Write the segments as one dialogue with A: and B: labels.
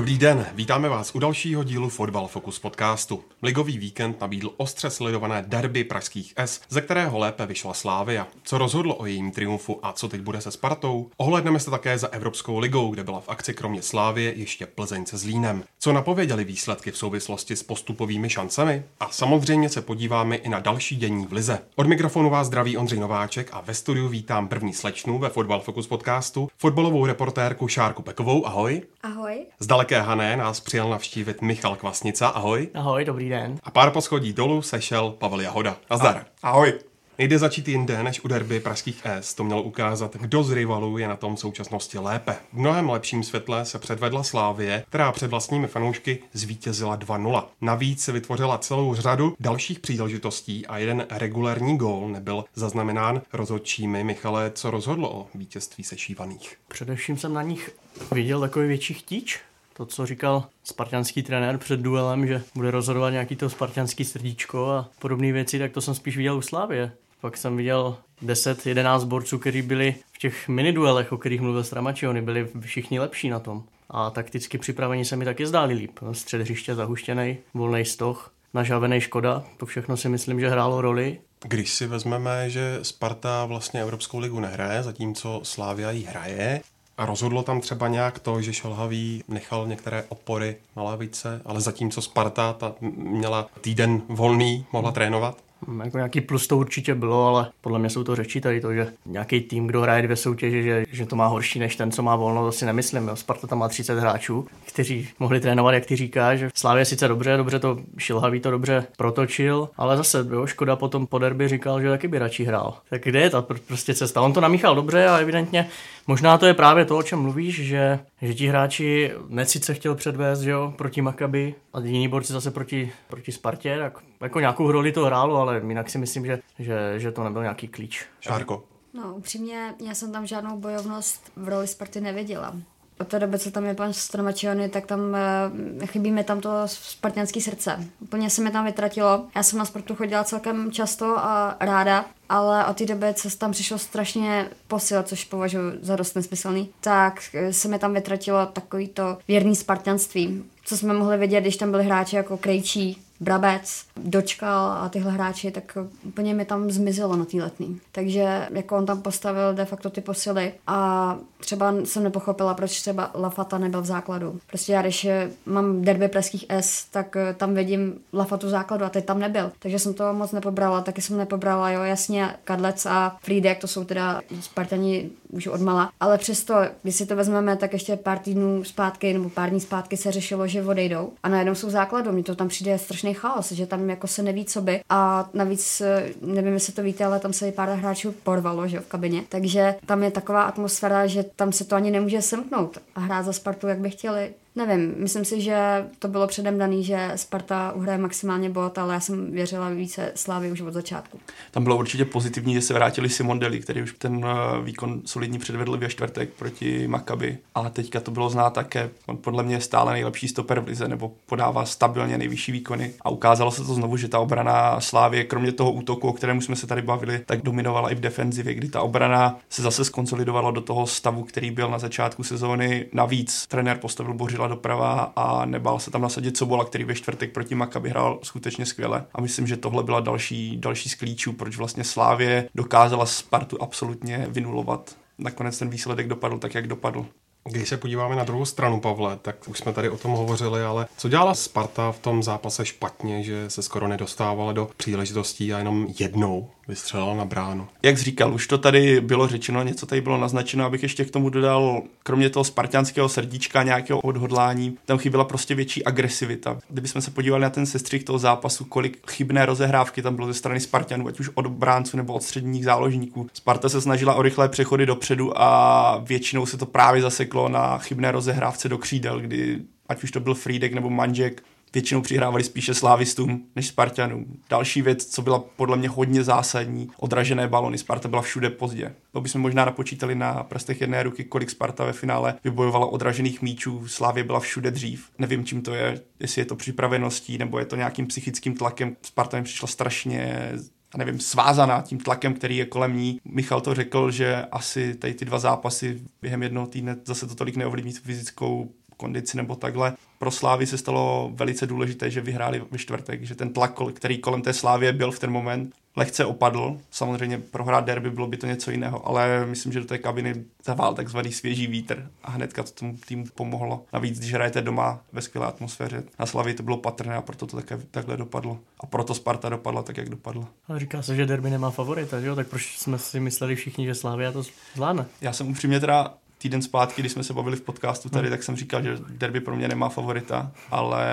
A: Dobrý den, vítáme vás u dalšího dílu Fotbal Focus podcastu. Ligový víkend nabídl ostře sledované derby pražských S, ze kterého lépe vyšla Slávia. Co rozhodlo o jejím triumfu a co teď bude se Spartou? Ohledneme se také za Evropskou ligou, kde byla v akci kromě Slávie ještě Plzeň se Zlínem. Co napověděli výsledky v souvislosti s postupovými šancemi? A samozřejmě se podíváme i na další dění v Lize. Od mikrofonu vás zdraví Ondřej Nováček a ve studiu vítám první slečnu ve Fotbal Focus podcastu, fotbalovou reportérku Šárku Pekovou. Ahoj.
B: Ahoj.
A: Z daleké Hané nás přijel navštívit Michal Kvasnica, ahoj.
C: Ahoj, dobrý den.
A: A pár poschodí dolů sešel Pavel Jahoda. Nazdar.
D: Ahoj.
A: Nejde začít jinde než u derby pražských S. To mělo ukázat, kdo z rivalů je na tom v současnosti lépe. V mnohem lepším světle se předvedla Slávie, která před vlastními fanoušky zvítězila 2-0. Navíc se vytvořila celou řadu dalších příležitostí a jeden regulární gól nebyl zaznamenán rozhodčími. Michale, co rozhodlo o vítězství sešívaných?
C: Především jsem na nich viděl takový větší chtíč. To, co říkal spartianský trenér před duelem, že bude rozhodovat nějaký to spartianský srdíčko a podobné věci, tak to jsem spíš viděl u Slávě. Pak jsem viděl 10-11 borců, kteří byli v těch miniduelech, o kterých mluvil Stramači, oni byli všichni lepší na tom. A takticky připravení se mi taky zdáli líp. Střed hřiště zahuštěný, volný stoch, nažavený Škoda, to všechno si myslím, že hrálo roli.
A: Když si vezmeme, že Sparta vlastně Evropskou ligu nehraje, zatímco Slávia ji hraje, a rozhodlo tam třeba nějak to, že Šalhavý nechal některé opory na lavice, ale zatímco Sparta ta měla týden volný, mohla trénovat?
C: Jako nějaký plus to určitě bylo, ale podle mě jsou to řeči tady to, že nějaký tým, kdo hraje dvě soutěže, že, že to má horší než ten, co má volno, to si nemyslím. Jo. Sparta tam má 30 hráčů, kteří mohli trénovat, jak ty říkáš. Slávě sice dobře, dobře to Šilhavý to dobře protočil, ale zase jo, Škoda potom po derby říkal, že taky by radši hrál. Tak kde je ta pr- prostě cesta? On to namíchal dobře a evidentně možná to je právě to, o čem mluvíš, že, že ti hráči necice chtěl předvést že jo, proti Makaby a jiní borci zase proti, proti Spartě, tak jako nějakou roli to hrálo, ale jinak si myslím, že, že, že to nebyl nějaký klíč.
A: Šárko.
B: No, upřímně, já jsem tam žádnou bojovnost v roli Sparty neviděla. Od té doby, co tam je pan Stromačiony, tak tam uh, chybí mi tam to spartianské srdce. Úplně se mi tam vytratilo. Já jsem na sportu chodila celkem často a ráda, ale od té doby, co tam přišlo strašně posil, což považuji za dost nesmyslný, tak se mi tam vytratilo takový to věrný spartianství, co jsme mohli vidět, když tam byli hráči jako Krejčí, Brabec, Dočkal a tyhle hráči, tak úplně mi tam zmizelo na tý letný. Takže jako on tam postavil de facto ty posily a třeba jsem nepochopila, proč třeba Lafata nebyl v základu. Prostě já, když mám derby pražských S, tak tam vidím Lafatu v základu a teď tam nebyl. Takže jsem to moc nepobrala, taky jsem nepobrala, jo, jasně, Kadlec a Friedek, to jsou teda Spartani už odmala, ale přesto, když si to vezmeme, tak ještě pár týdnů zpátky nebo pár dní zpátky se řešilo, že odejdou a najednou jsou v základu. Mně to tam přijde strašný chaos, že tam jako se neví, co by. A navíc, nevím, jestli to víte, ale tam se i pár hráčů porvalo, že v kabině. Takže tam je taková atmosféra, že tam se to ani nemůže semknout a hrát za Spartu, jak by chtěli. Nevím, myslím si, že to bylo předem daný, že Sparta uhraje maximálně bod, ale já jsem věřila více Slávy už od začátku.
D: Tam bylo určitě pozitivní, že se vrátili Simon Deli, který už ten výkon solidní předvedl ve čtvrtek proti Makaby. A teďka to bylo znát také. On podle mě je stále nejlepší stoper v lize, nebo podává stabilně nejvyšší výkony. A ukázalo se to znovu, že ta obrana Slávy, kromě toho útoku, o kterém jsme se tady bavili, tak dominovala i v defenzivě, kdy ta obrana se zase skonsolidovala do toho stavu, který byl na začátku sezóny. Navíc trenér postavil Bořila doprava a nebál se tam nasadit Sobola, který ve čtvrtek proti Makabi hrál skutečně skvěle. A myslím, že tohle byla další, další z klíčů, proč vlastně Slávě dokázala Spartu absolutně vynulovat. Nakonec ten výsledek dopadl tak, jak dopadl.
A: Když se podíváme na druhou stranu, Pavle, tak už jsme tady o tom hovořili, ale co dělala Sparta v tom zápase špatně, že se skoro nedostávala do příležitostí a jenom jednou vystřelila na bránu.
D: Jak jsi říkal, už to tady bylo řečeno, něco tady bylo naznačeno, abych ještě k tomu dodal, kromě toho spartianského srdíčka, nějakého odhodlání, tam chyběla prostě větší agresivita. Kdybychom se podívali na ten sestřih toho zápasu, kolik chybné rozehrávky tam bylo ze strany Spartanů, ať už od bránců nebo od středních záložníků. Sparta se snažila o rychlé přechody dopředu a většinou se to právě zaseklo na chybné rozehrávce do křídel, kdy ať už to byl Friedek nebo Manžek, většinou přihrávali spíše slávistům než Spartanům. Další věc, co byla podle mě hodně zásadní, odražené balony. Sparta byla všude pozdě. To bychom možná napočítali na prstech jedné ruky, kolik Sparta ve finále vybojovala odražených míčů. Slávě byla všude dřív. Nevím, čím to je, jestli je to připraveností nebo je to nějakým psychickým tlakem. Sparta mi přišla strašně nevím, svázaná tím tlakem, který je kolem ní. Michal to řekl, že asi tady ty dva zápasy během jednoho týdne zase to tolik neovlivní fyzickou kondici nebo takhle. Pro Slávy se stalo velice důležité, že vyhráli ve čtvrtek, že ten tlak, který kolem té Slávě byl v ten moment, lehce opadl. Samozřejmě prohrát derby bylo by to něco jiného, ale myslím, že do té kabiny zavál takzvaný svěží vítr a hnedka to tomu týmu pomohlo. Navíc, když hrajete doma ve skvělé atmosféře, na Slavii to bylo patrné a proto to také, takhle dopadlo. A proto Sparta dopadla tak, jak dopadla.
C: Ale říká se, že derby nemá favorita, že jo? Tak proč jsme si mysleli všichni, že Slavia to zvládne?
D: Já jsem upřímně teda týden zpátky, když jsme se bavili v podcastu tady, hmm. tak jsem říkal, že derby pro mě nemá favorita, ale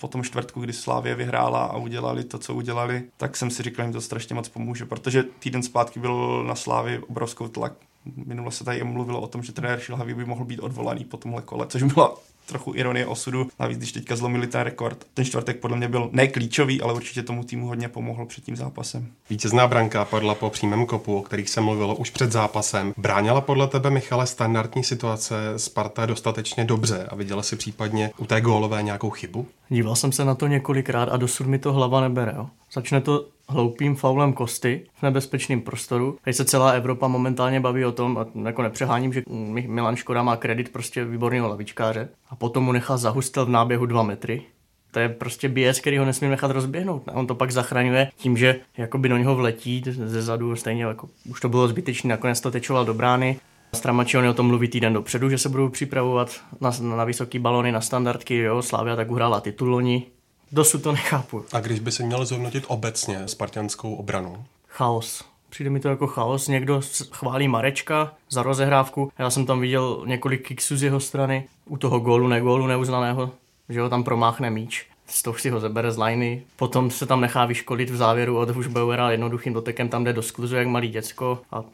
D: po tom čtvrtku, kdy Slávě vyhrála a udělali to, co udělali, tak jsem si říkal, že jim to strašně moc pomůže, protože týden zpátky byl na Slávě obrovskou tlak. Minule se tady mluvilo o tom, že trenér Šilhavý by mohl být odvolaný po tomhle kole, což byla trochu ironie osudu, navíc když teďka zlomili ten rekord. Ten čtvrtek podle mě byl ne klíčový, ale určitě tomu týmu hodně pomohl před tím zápasem.
A: Vítězná branka padla po přímém kopu, o kterých se mluvilo už před zápasem. Bránila podle tebe, Michale, standardní situace Sparta dostatečně dobře a viděla si případně u té gólové nějakou chybu?
C: Díval jsem se na to několikrát a dosud mi to hlava nebere. Jo. Začne to hloupým faulem Kosty v nebezpečném prostoru. Teď se celá Evropa momentálně baví o tom, a jako nepřeháním, že Milan Škoda má kredit prostě výborného lavičkáře a potom mu nechá zahustel v náběhu dva metry. To je prostě běs, který ho nesmí nechat rozběhnout. Ne? On to pak zachraňuje tím, že jakoby do něho vletí ze zadu, stejně jako už to bylo zbytečné, nakonec to tečoval do brány. Stramačiony o tom mluví týden dopředu, že se budou připravovat na, na vysoký balony, na standardky, jo, Slávia tak uhrála titul loni, Dosud to nechápu.
A: A když by se měl zhodnotit obecně spartianskou obranu?
C: Chaos. Přijde mi to jako chaos. Někdo chválí Marečka za rozehrávku. Já jsem tam viděl několik kiksů z jeho strany. U toho gólu, ne gólu neuznaného, že ho tam promáchne míč. Z toho si ho zebere z liney. Potom se tam nechá vyškolit v závěru od Hušbauera jednoduchým dotekem, tam jde do skluzu jak malý děcko a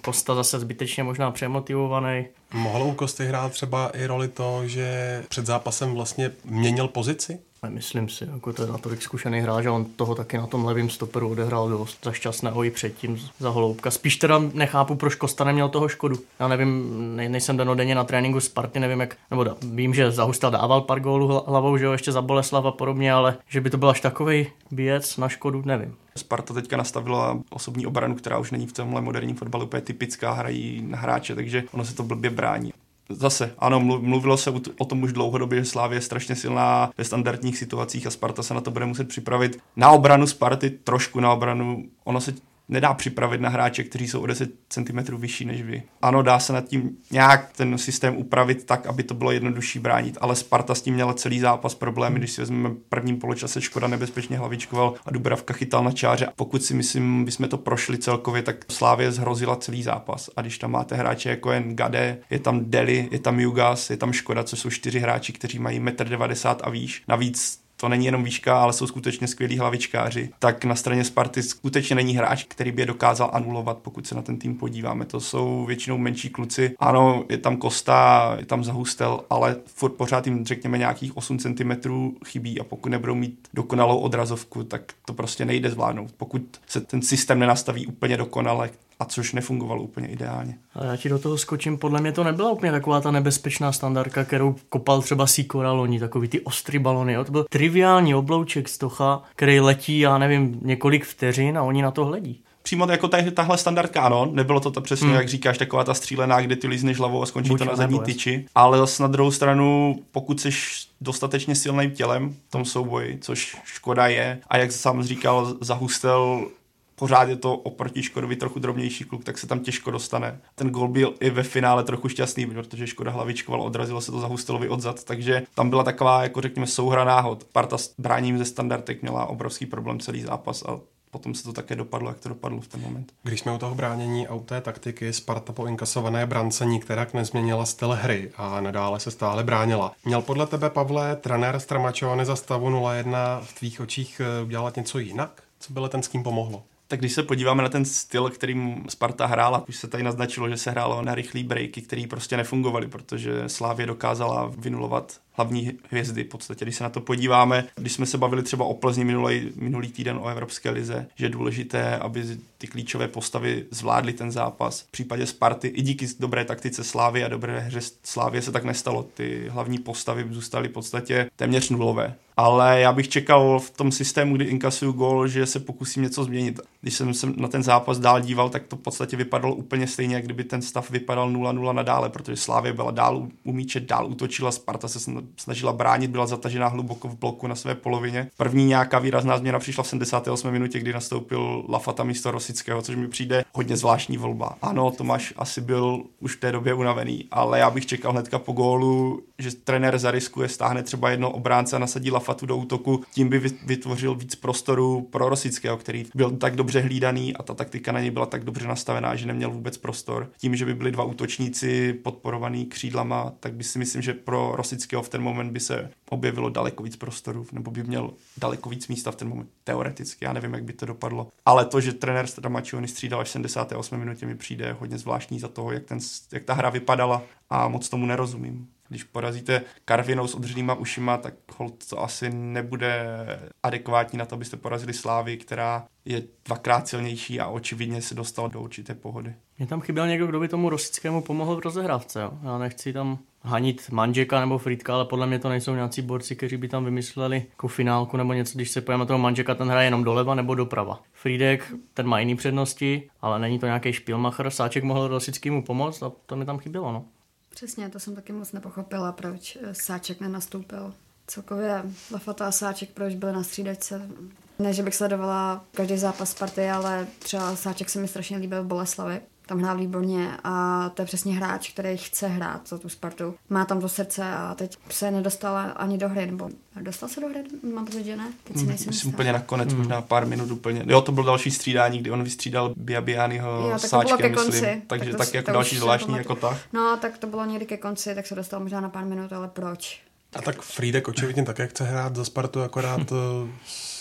C: Kosta zase zbytečně možná přemotivovaný.
A: Mohlo u Kosty hrát třeba i roli to, že před zápasem vlastně měnil pozici?
C: Nemyslím si, jako to je natolik zkušený hráč a on toho taky na tom levém stoperu odehrál dost za šťastného i předtím za holoubka. Spíš teda nechápu, proč Kosta neměl toho škodu. Já nevím, ne, nejsem denodenně na tréninku Sparty, nevím jak, nebo da, vím, že Zahustal dával pár gólů hlavou, že jo, ještě za Boleslav a podobně, ale že by to byl až takový věc na škodu, nevím.
D: Sparta teďka nastavila osobní obranu, která už není v tomhle moderním fotbalu úplně typická, hrají na hráče, takže ono se to blbě brání. Zase, ano, mluvilo se o tom už dlouhodobě, že Slávě je strašně silná ve standardních situacích a Sparta se na to bude muset připravit. Na obranu Sparty, trošku na obranu, ono se nedá připravit na hráče, kteří jsou o 10 cm vyšší než vy. Ano, dá se nad tím nějak ten systém upravit tak, aby to bylo jednodušší bránit, ale Sparta s tím měla celý zápas problémy, když si vezmeme prvním poločase Škoda nebezpečně hlavičkoval a Dubravka chytal na čáře. Pokud si myslím, bychom to prošli celkově, tak Slávě zhrozila celý zápas. A když tam máte hráče jako jen Gade, je tam Deli, je tam Jugas, je tam Škoda, co jsou čtyři hráči, kteří mají 1,90 m a výš. Navíc to není jenom výška, ale jsou skutečně skvělí hlavičkáři, tak na straně Sparty skutečně není hráč, který by je dokázal anulovat, pokud se na ten tým podíváme. To jsou většinou menší kluci. Ano, je tam Kosta, je tam Zahustel, ale furt pořád jim řekněme nějakých 8 cm chybí a pokud nebudou mít dokonalou odrazovku, tak to prostě nejde zvládnout. Pokud se ten systém nenastaví úplně dokonale, a což nefungovalo úplně ideálně.
C: A já ti do toho skočím, podle mě to nebyla úplně taková ta nebezpečná standardka, kterou kopal třeba Sikora loni, takový ty ostrý balony. Jo? To byl triviální oblouček z tocha, který letí, já nevím, několik vteřin a oni na to hledí
D: přímo jako tady, tahle standardka, ano, nebylo to, to přesně, hmm. jak říkáš, taková ta střílená, kde ty lízneš hlavou a skončí Buď to na zadní tyči, ale zase na druhou stranu, pokud jsi dostatečně silným tělem v tom souboji, což škoda je, a jak sám říkal, zahustel pořád je to oproti Škodovi trochu drobnější kluk, tak se tam těžko dostane. Ten gol byl i ve finále trochu šťastný, protože Škoda hlavičkoval, odrazilo se to za Hustelovi odzad, takže tam byla taková, jako řekněme, souhra náhod. Parta s bráním ze standardek měla obrovský problém celý zápas a potom se to také dopadlo, jak to dopadlo v ten moment.
A: Když jsme u toho bránění a u té taktiky, Sparta po inkasované brance nikterak nezměnila styl hry a nadále se stále bránila. Měl podle tebe, Pavle, trenér Stramačovany za stavu 0-1 v tvých očích eh, udělat něco jinak? Co by s kým pomohlo?
D: Tak když se podíváme na ten styl, kterým Sparta hrála, už se tady naznačilo, že se hrálo na rychlé breaky, které prostě nefungovaly, protože Slávě dokázala vynulovat hlavní hvězdy. V podstatě, když se na to podíváme, když jsme se bavili třeba o Plzni minulý, minulý týden o Evropské lize, že je důležité, aby ty klíčové postavy zvládly ten zápas. V případě Sparty i díky dobré taktice Slávy a dobré hře Slávy se tak nestalo. Ty hlavní postavy zůstaly v podstatě téměř nulové ale já bych čekal v tom systému, kdy inkasuju gol, že se pokusím něco změnit. Když jsem se na ten zápas dál díval, tak to v podstatě vypadalo úplně stejně, jak kdyby ten stav vypadal 0-0 nadále, protože Slávě byla dál u míče, dál útočila, Sparta se snažila bránit, byla zatažená hluboko v bloku na své polovině. První nějaká výrazná změna přišla v 78. minutě, kdy nastoupil Lafata místo Rosického, což mi přijde hodně zvláštní volba. Ano, Tomáš asi byl už v té době unavený, ale já bych čekal hnedka po gólu, že trenér zariskuje, stáhne třeba jedno obránce a nasadí Lafatu do útoku, tím by vytvořil víc prostoru pro Rosického, který byl tak dobře hlídaný a ta taktika na něj byla tak dobře nastavená, že neměl vůbec prostor. Tím, že by byli dva útočníci podporovaný křídlama, tak by si myslím, že pro Rosického v ten moment by se objevilo daleko víc prostoru, nebo by měl daleko víc místa v ten moment. Teoreticky, já nevím, jak by to dopadlo. Ale to, že trenér Stramačiony střídal až 78 minutě, mi přijde hodně zvláštní za toho, jak, ten, jak ta hra vypadala a moc tomu nerozumím. Když porazíte karvinou s odřenýma ušima, tak hold to asi nebude adekvátní na to, abyste porazili Slávy, která je dvakrát silnější a očividně se dostal do určité pohody.
C: Mě tam chyběl někdo, kdo by tomu Rosickému pomohl v rozehrávce. Jo? Já nechci tam hanit Manžeka nebo Friedka, ale podle mě to nejsou nějací borci, kteří by tam vymysleli jako finálku nebo něco, když se pojeme toho Manžeka, ten hraje jenom doleva nebo doprava. Friedek, ten má jiný přednosti, ale není to nějaký špilmacher, Sáček mohl Rosickému pomoct a to mi tam chybělo. No.
B: Přesně, to jsem taky moc nepochopila, proč eh, Sáček nenastoupil. Celkově Lafata a Sáček, proč byli na střídačce. Ne, že bych sledovala každý zápas Sparty, ale třeba Sáček se mi strašně líbil v Boleslavi tam hrál výborně a to je přesně hráč, který chce hrát za tu Spartu. Má tam to srdce a teď se nedostal ani do hry, nebo dostal se do hry, mám pocit, že ne? Teď si nejsem
D: Myslím úplně nakonec, mm. možná pár minut úplně. Jo, to byl další střídání, kdy on vystřídal Biabiányho sáčkem,
B: myslím.
D: Konci. Takže tak, to, tak jako to další zvláštní jako tak.
B: No, tak to bylo někdy ke konci, tak se dostal možná na pár minut, ale proč?
A: A tak Friedek očividně také chce hrát za Spartu, akorát eh,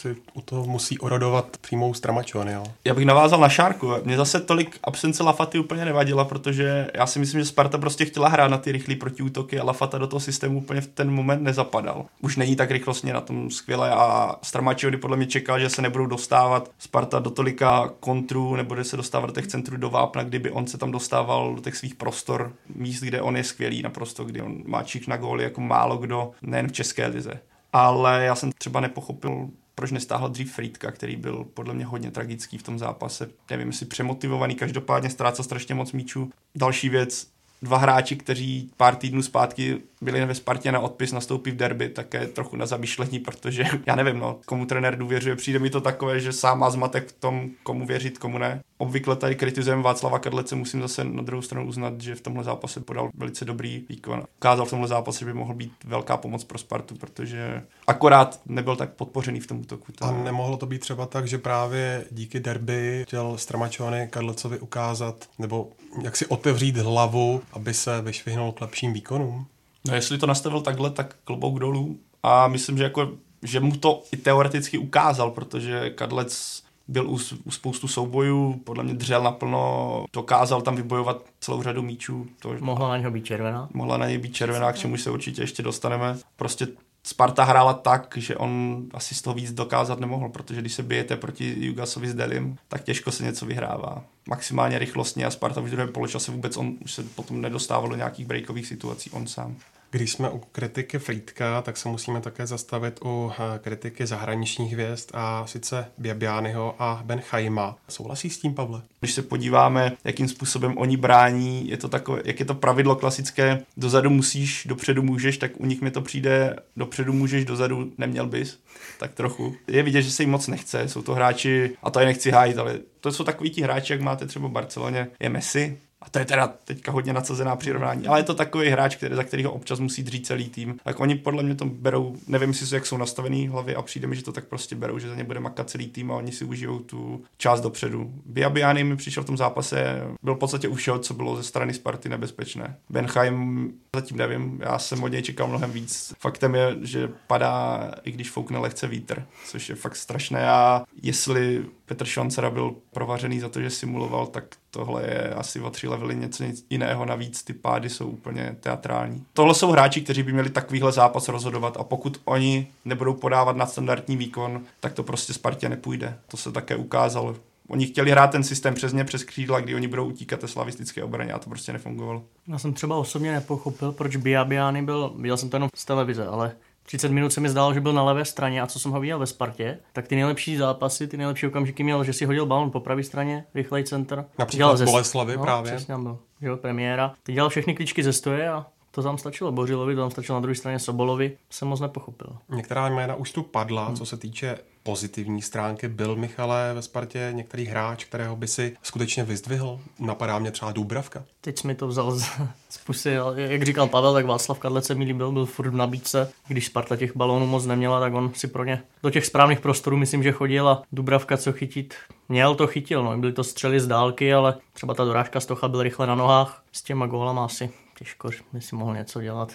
A: si u toho musí orodovat přímou stramačony. Jo.
D: Já bych navázal na Šárku. Mně zase tolik absence Lafaty úplně nevadila, protože já si myslím, že Sparta prostě chtěla hrát na ty rychlé protiútoky a Lafata do toho systému úplně v ten moment nezapadal. Už není tak rychlostně na tom skvěle a Stramačiony podle mě čekal, že se nebudou dostávat Sparta do tolika kontrů, nebude se dostávat do těch centrů do vápna, kdyby on se tam dostával do těch svých prostor, míst, kde on je skvělý naprosto, kdy on má čich na góly jako málo kdo, nejen v České lize ale já jsem třeba nepochopil proč nestáhl dřív Friedka, který byl podle mě hodně tragický v tom zápase. Nevím, jestli přemotivovaný, každopádně ztrácel strašně moc míčů. Další věc, dva hráči, kteří pár týdnů zpátky byli ve Spartě na odpis, nastoupí v derby, také trochu na zamýšlení, protože já nevím, no, komu trenér důvěřuje. Přijde mi to takové, že sám má zmatek v tom, komu věřit, komu ne. Obvykle tady kritizujeme Václava Kadlece, musím zase na druhou stranu uznat, že v tomhle zápase podal velice dobrý výkon. Ukázal v tomhle zápase, že by mohl být velká pomoc pro Spartu, protože akorát nebyl tak podpořený v tom útoku.
A: A nemohlo to být třeba tak, že právě díky derby chtěl Stramačovany Kadlecovi ukázat, nebo jak si otevřít hlavu, aby se vyšvihnul k lepším výkonům?
D: No jestli to nastavil takhle, tak klobouk dolů. A myslím, že jako že mu to i teoreticky ukázal, protože Kadlec byl u, u spoustu soubojů, podle mě dřel naplno, dokázal tam vybojovat celou řadu míčů.
C: To, mohla na něho být červená.
D: Mohla na něj být červená, k čemu se určitě ještě dostaneme. Prostě Sparta hrála tak, že on asi z toho víc dokázat nemohl, protože když se bijete proti Jugasovi s Delim, tak těžko se něco vyhrává. Maximálně rychlostně a Sparta v druhém poločase vůbec on už se potom nedostával do nějakých breakových situací on sám.
A: Když jsme u kritiky Friedka, tak se musíme také zastavit u eh, kritiky zahraničních hvězd a sice Biabiányho a Ben Chaima. Souhlasí s tím, Pavle?
D: Když se podíváme, jakým způsobem oni brání, je to takové, jak je to pravidlo klasické, dozadu musíš, dopředu můžeš, tak u nich mi to přijde, dopředu můžeš, dozadu neměl bys, tak trochu. Je vidět, že se jim moc nechce, jsou to hráči, a to je nechci hájit, ale to jsou takový ti hráči, jak máte třeba v Barceloně, je Messi, a to je teda teďka hodně nadsazená přirovnání, ale je to takový hráč, který, za kterého občas musí dřít celý tým. Tak oni podle mě to berou, nevím, jestli jak jsou nastavený hlavy a přijde mi, že to tak prostě berou, že za ně bude makat celý tým a oni si užijou tu část dopředu. Biabiany mi přišel v tom zápase, byl v podstatě už všeho, co bylo ze strany Sparty nebezpečné. Benheim, zatím nevím, já jsem od něj čekal mnohem víc. Faktem je, že padá, i když foukne lehce vítr, což je fakt strašné a jestli Petr Švancera byl provařený za to, že simuloval, tak tohle je asi o tři levely něco jiného. Navíc ty pády jsou úplně teatrální. Tohle jsou hráči, kteří by měli takovýhle zápas rozhodovat a pokud oni nebudou podávat na standardní výkon, tak to prostě Spartě nepůjde. To se také ukázalo. Oni chtěli hrát ten systém přes ně, přes křídla, kdy oni budou utíkat té slavistické obraně a to prostě nefungovalo.
C: Já jsem třeba osobně nepochopil, proč Biabiany byl, viděl jsem to jenom z televize, ale 30 minut se mi zdálo, že byl na levé straně a co jsem ho viděl ve Spartě, tak ty nejlepší zápasy, ty nejlepší okamžiky měl, že si hodil balon po pravé straně, rychlej center.
A: Například z Boleslavy no, právě.
C: Přesně byl, že premiéra. Ty dělal všechny kličky ze stoje a to tam stačilo Bořilovi, to tam stačilo na druhé straně Sobolovi, jsem moc nepochopil.
A: Některá jména už tu padla, hmm. co se týče pozitivní stránky. Byl Michale ve Spartě některý hráč, kterého by si skutečně vyzdvihl? Napadá mě třeba Dubravka.
C: Teď mi to vzal z, z pusy, jak říkal Pavel, tak Václav Kadlec se mi líbil, byl furt v nabídce. Když Sparta těch balónů moc neměla, tak on si pro ně do těch správných prostorů myslím, že chodil a Dubravka co chytit měl, to chytil. No. Byly to střely z dálky, ale třeba ta dorážka Stocha byl rychle na nohách. S těma gólama asi těžko by si mohl něco dělat.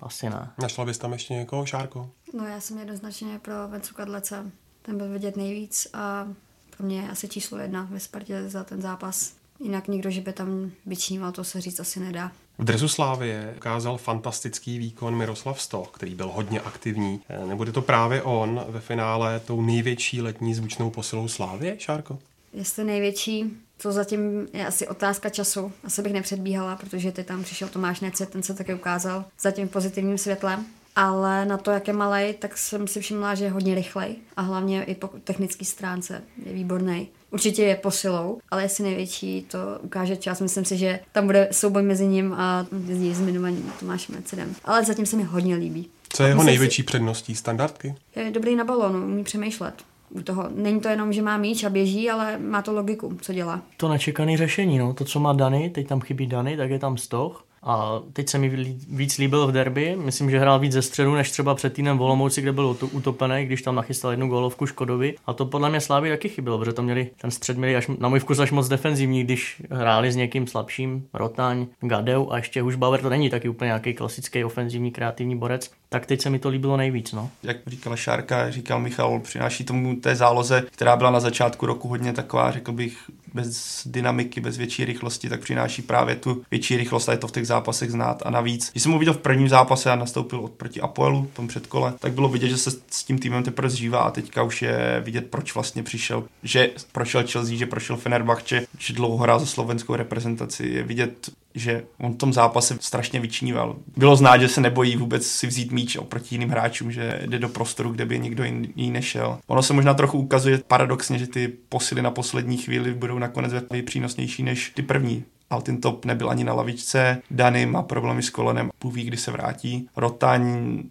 C: Asi ne.
A: Našla bys tam ještě někoho, Šárko?
B: No já jsem jednoznačně pro Vencu Kadlece. Ten byl vidět nejvíc a pro mě je asi číslo jedna ve Spartě za ten zápas. Jinak nikdo, že by tam vyčníval, to se říct asi nedá.
A: V dresu Slávie ukázal fantastický výkon Miroslav Stoch, který byl hodně aktivní. Nebude to právě on ve finále tou největší letní zvučnou posilou Slávie, Šárko?
B: Jestli největší, to zatím je asi otázka času. Asi bych nepředbíhala, protože ty tam přišel Tomáš Nece, ten se taky ukázal zatím pozitivním světle. Ale na to, jak je malej, tak jsem si všimla, že je hodně rychlej a hlavně i po technické stránce je výborný. Určitě je posilou, ale jestli největší, to ukáže čas. Myslím si, že tam bude souboj mezi ním a zmiňovaným Tomášem Mercedem. Ale zatím se mi hodně líbí.
A: Co je jeho největší si... předností? Standardky?
B: Je dobrý na balonu, umí přemýšlet u toho. Není to jenom, že má míč a běží, ale má to logiku, co dělá.
C: To nečekané řešení, no. To, co má Dany, teď tam chybí Dany, tak je tam Stoch. A teď se mi víc líbil v derby. Myslím, že hrál víc ze středu, než třeba před týdnem v Olomouci, kde byl utopený, když tam nachystal jednu gólovku Škodovi. A to podle mě Slávy taky chybělo, protože to měli, ten střed měli až, na můj vkus až moc defenzivní, když hráli s někým slabším, Rotaň, Gadeu a ještě Bauer to není taky úplně nějaký klasický ofenzivní kreativní borec. Tak teď se mi to líbilo nejvíc. No.
D: Jak říkala Šárka, říkal Michal, přináší tomu té záloze, která byla na začátku roku hodně taková, řekl bych, bez dynamiky, bez větší rychlosti, tak přináší právě tu větší rychlost a je to v těch zápasech znát. A navíc, když jsem ho viděl v prvním zápase a nastoupil od proti Apoelu, tom předkole, tak bylo vidět, že se s tím týmem teprve zžívá a teďka už je vidět, proč vlastně přišel. Že prošel Chelsea, že prošel Fenerbahce, že dlouho hrál za slovenskou reprezentaci. Je vidět, že on v tom zápase strašně vyčníval. Bylo znát, že se nebojí vůbec si vzít míč oproti jiným hráčům, že jde do prostoru, kde by někdo jiný nešel. Ono se možná trochu ukazuje paradoxně, že ty posily na poslední chvíli budou nakonec přínosnější než ty první. Altin Top nebyl ani na lavičce, Dany má problémy s kolenem, půví, kdy se vrátí. Rotaň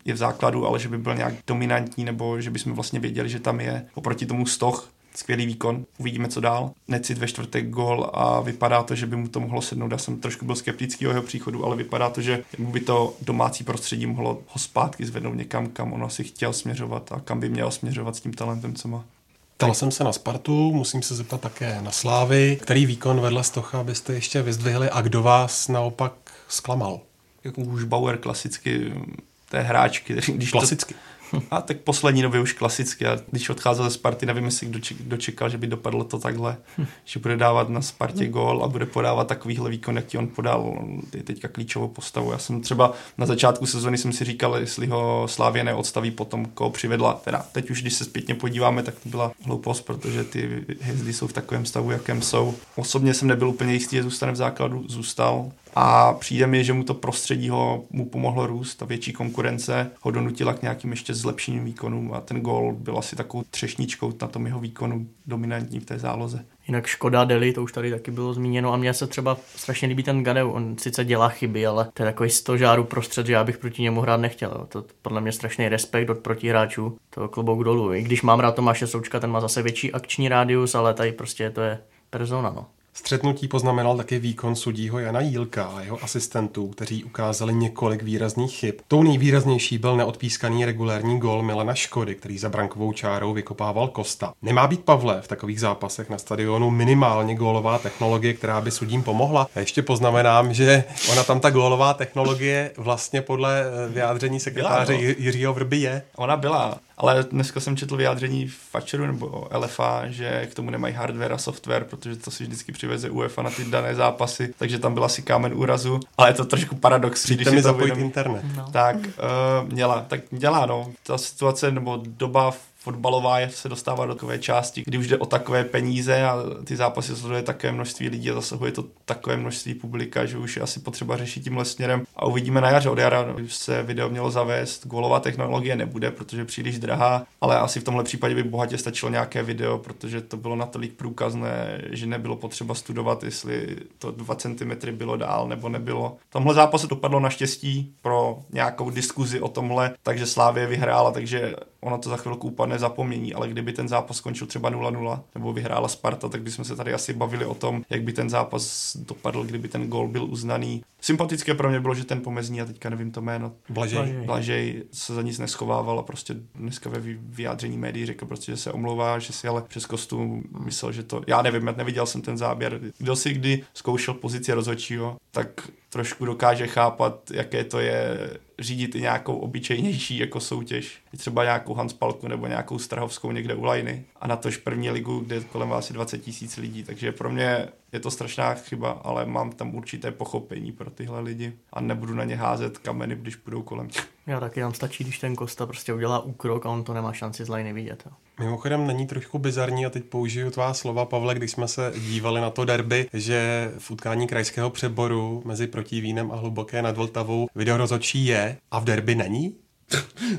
D: je v základu, ale že by byl nějak dominantní, nebo že bychom vlastně věděli, že tam je. Oproti tomu Stoch skvělý výkon, uvidíme, co dál. Necit ve čtvrtek gol a vypadá to, že by mu to mohlo sednout. Já jsem trošku byl skeptický o jeho příchodu, ale vypadá to, že mu by to domácí prostředí mohlo ho zpátky zvednout někam, kam on asi chtěl směřovat a kam by měl směřovat s tím talentem, co má.
A: Ptal jsem se na Spartu, musím se zeptat také na Slávy. Který výkon vedle Stocha byste ještě vyzdvihli a kdo vás naopak zklamal?
D: Jako už Bauer klasicky té hráčky.
A: Když klasicky. To,
D: A tak poslední době už klasicky. A když odcházel ze Sparty, nevím, jestli kdo, kdo čekal, že by dopadlo to takhle, že bude dávat na Spartě gól a bude podávat takovýhle výkon, jaký on podal. Je teďka klíčovou postavu. Já jsem třeba na začátku sezóny jsem si říkal, jestli ho Slávě neodstaví potom, koho přivedla. Teda teď už, když se zpětně podíváme, tak to byla hloupost, protože ty hvězdy jsou v takovém stavu, jakém jsou. Osobně jsem nebyl úplně jistý, že zůstane v základu, zůstal a přijde mi, že mu to prostředí ho, mu pomohlo růst a větší konkurence ho donutila k nějakým ještě zlepšeným výkonům a ten gol byl asi takovou třešničkou na tom jeho výkonu dominantní v té záloze.
C: Jinak Škoda Deli, to už tady taky bylo zmíněno a mně se třeba strašně líbí ten Gadeu. On sice dělá chyby, ale to je takový stožáru prostřed, že já bych proti němu hrát nechtěl. To podle mě strašný respekt od protihráčů, to klobouk dolů. I když mám rád Tomáše Součka, ten má zase větší akční rádius, ale tady prostě to je persona. No.
A: Střetnutí poznamenal také výkon sudího Jana Jílka a jeho asistentů, kteří ukázali několik výrazných chyb. Tou nejvýraznější byl neodpískaný regulární gol Milana Škody, který za brankovou čárou vykopával Kosta. Nemá být Pavle v takových zápasech na stadionu minimálně gólová technologie, která by sudím pomohla. A ještě poznamenám, že ona tam ta gólová technologie vlastně podle eh, vyjádření sekretáře byla, no. Jiřího Vrby je.
D: Ona byla Ale dneska jsem četl vyjádření Fatcheru nebo LFA, že k tomu nemají hardware a software, protože to si vždycky přiveze UEFA na ty dané zápasy, takže tam byl asi kámen úrazu, ale je to trošku paradox.
A: Přijďte mi zapojit internet.
D: No. Tak uh, měla, tak dělá, no. Ta situace nebo doba fotbalová se dostává do takové části, kdy už jde o takové peníze a ty zápasy sleduje také množství lidí a zasahuje to takové množství publika, že už je asi potřeba řešit tímhle směrem. A uvidíme na jaře od jara, už se video mělo zavést, gólová technologie nebude, protože je příliš drahá, ale asi v tomhle případě by bohatě stačilo nějaké video, protože to bylo natolik průkazné, že nebylo potřeba studovat, jestli to 2 cm bylo dál nebo nebylo. V tomhle zápase dopadlo naštěstí pro nějakou diskuzi o tomhle, takže Slávě vyhrála, takže ono to za chvilku upadne zapomnění, ale kdyby ten zápas skončil třeba 0-0 nebo vyhrála Sparta, tak bychom se tady asi bavili o tom, jak by ten zápas dopadl, kdyby ten gol byl uznaný. Sympatické pro mě bylo, že ten pomezní, a teďka nevím to jméno,
A: Blažej.
D: Blažej se za nic neschovával a prostě dneska ve vyjádření médií řekl prostě, že se omlouvá, že si ale přes kostům myslel, že to, já nevím, neviděl jsem ten záběr. Kdo si kdy zkoušel pozici rozhodčího, tak trošku dokáže chápat, jaké to je řídit i nějakou obyčejnější jako soutěž. Třeba nějakou Hanspalku nebo nějakou Strahovskou někde u Lajny. A na tož první ligu, kde je kolem asi 20 tisíc lidí. Takže pro mě je to strašná chyba, ale mám tam určité pochopení pro tyhle lidi a nebudu na ně házet kameny, když půjdou kolem.
C: Já taky tam stačí, když ten Kosta prostě udělá úkrok a on to nemá šanci z lajny vidět. Jo.
A: Mimochodem není trošku bizarní a teď použiju tvá slova, Pavle, když jsme se dívali na to derby, že v utkání krajského přeboru mezi Protivínem a Hluboké nad Vltavou video rozhodčí je a v derby není?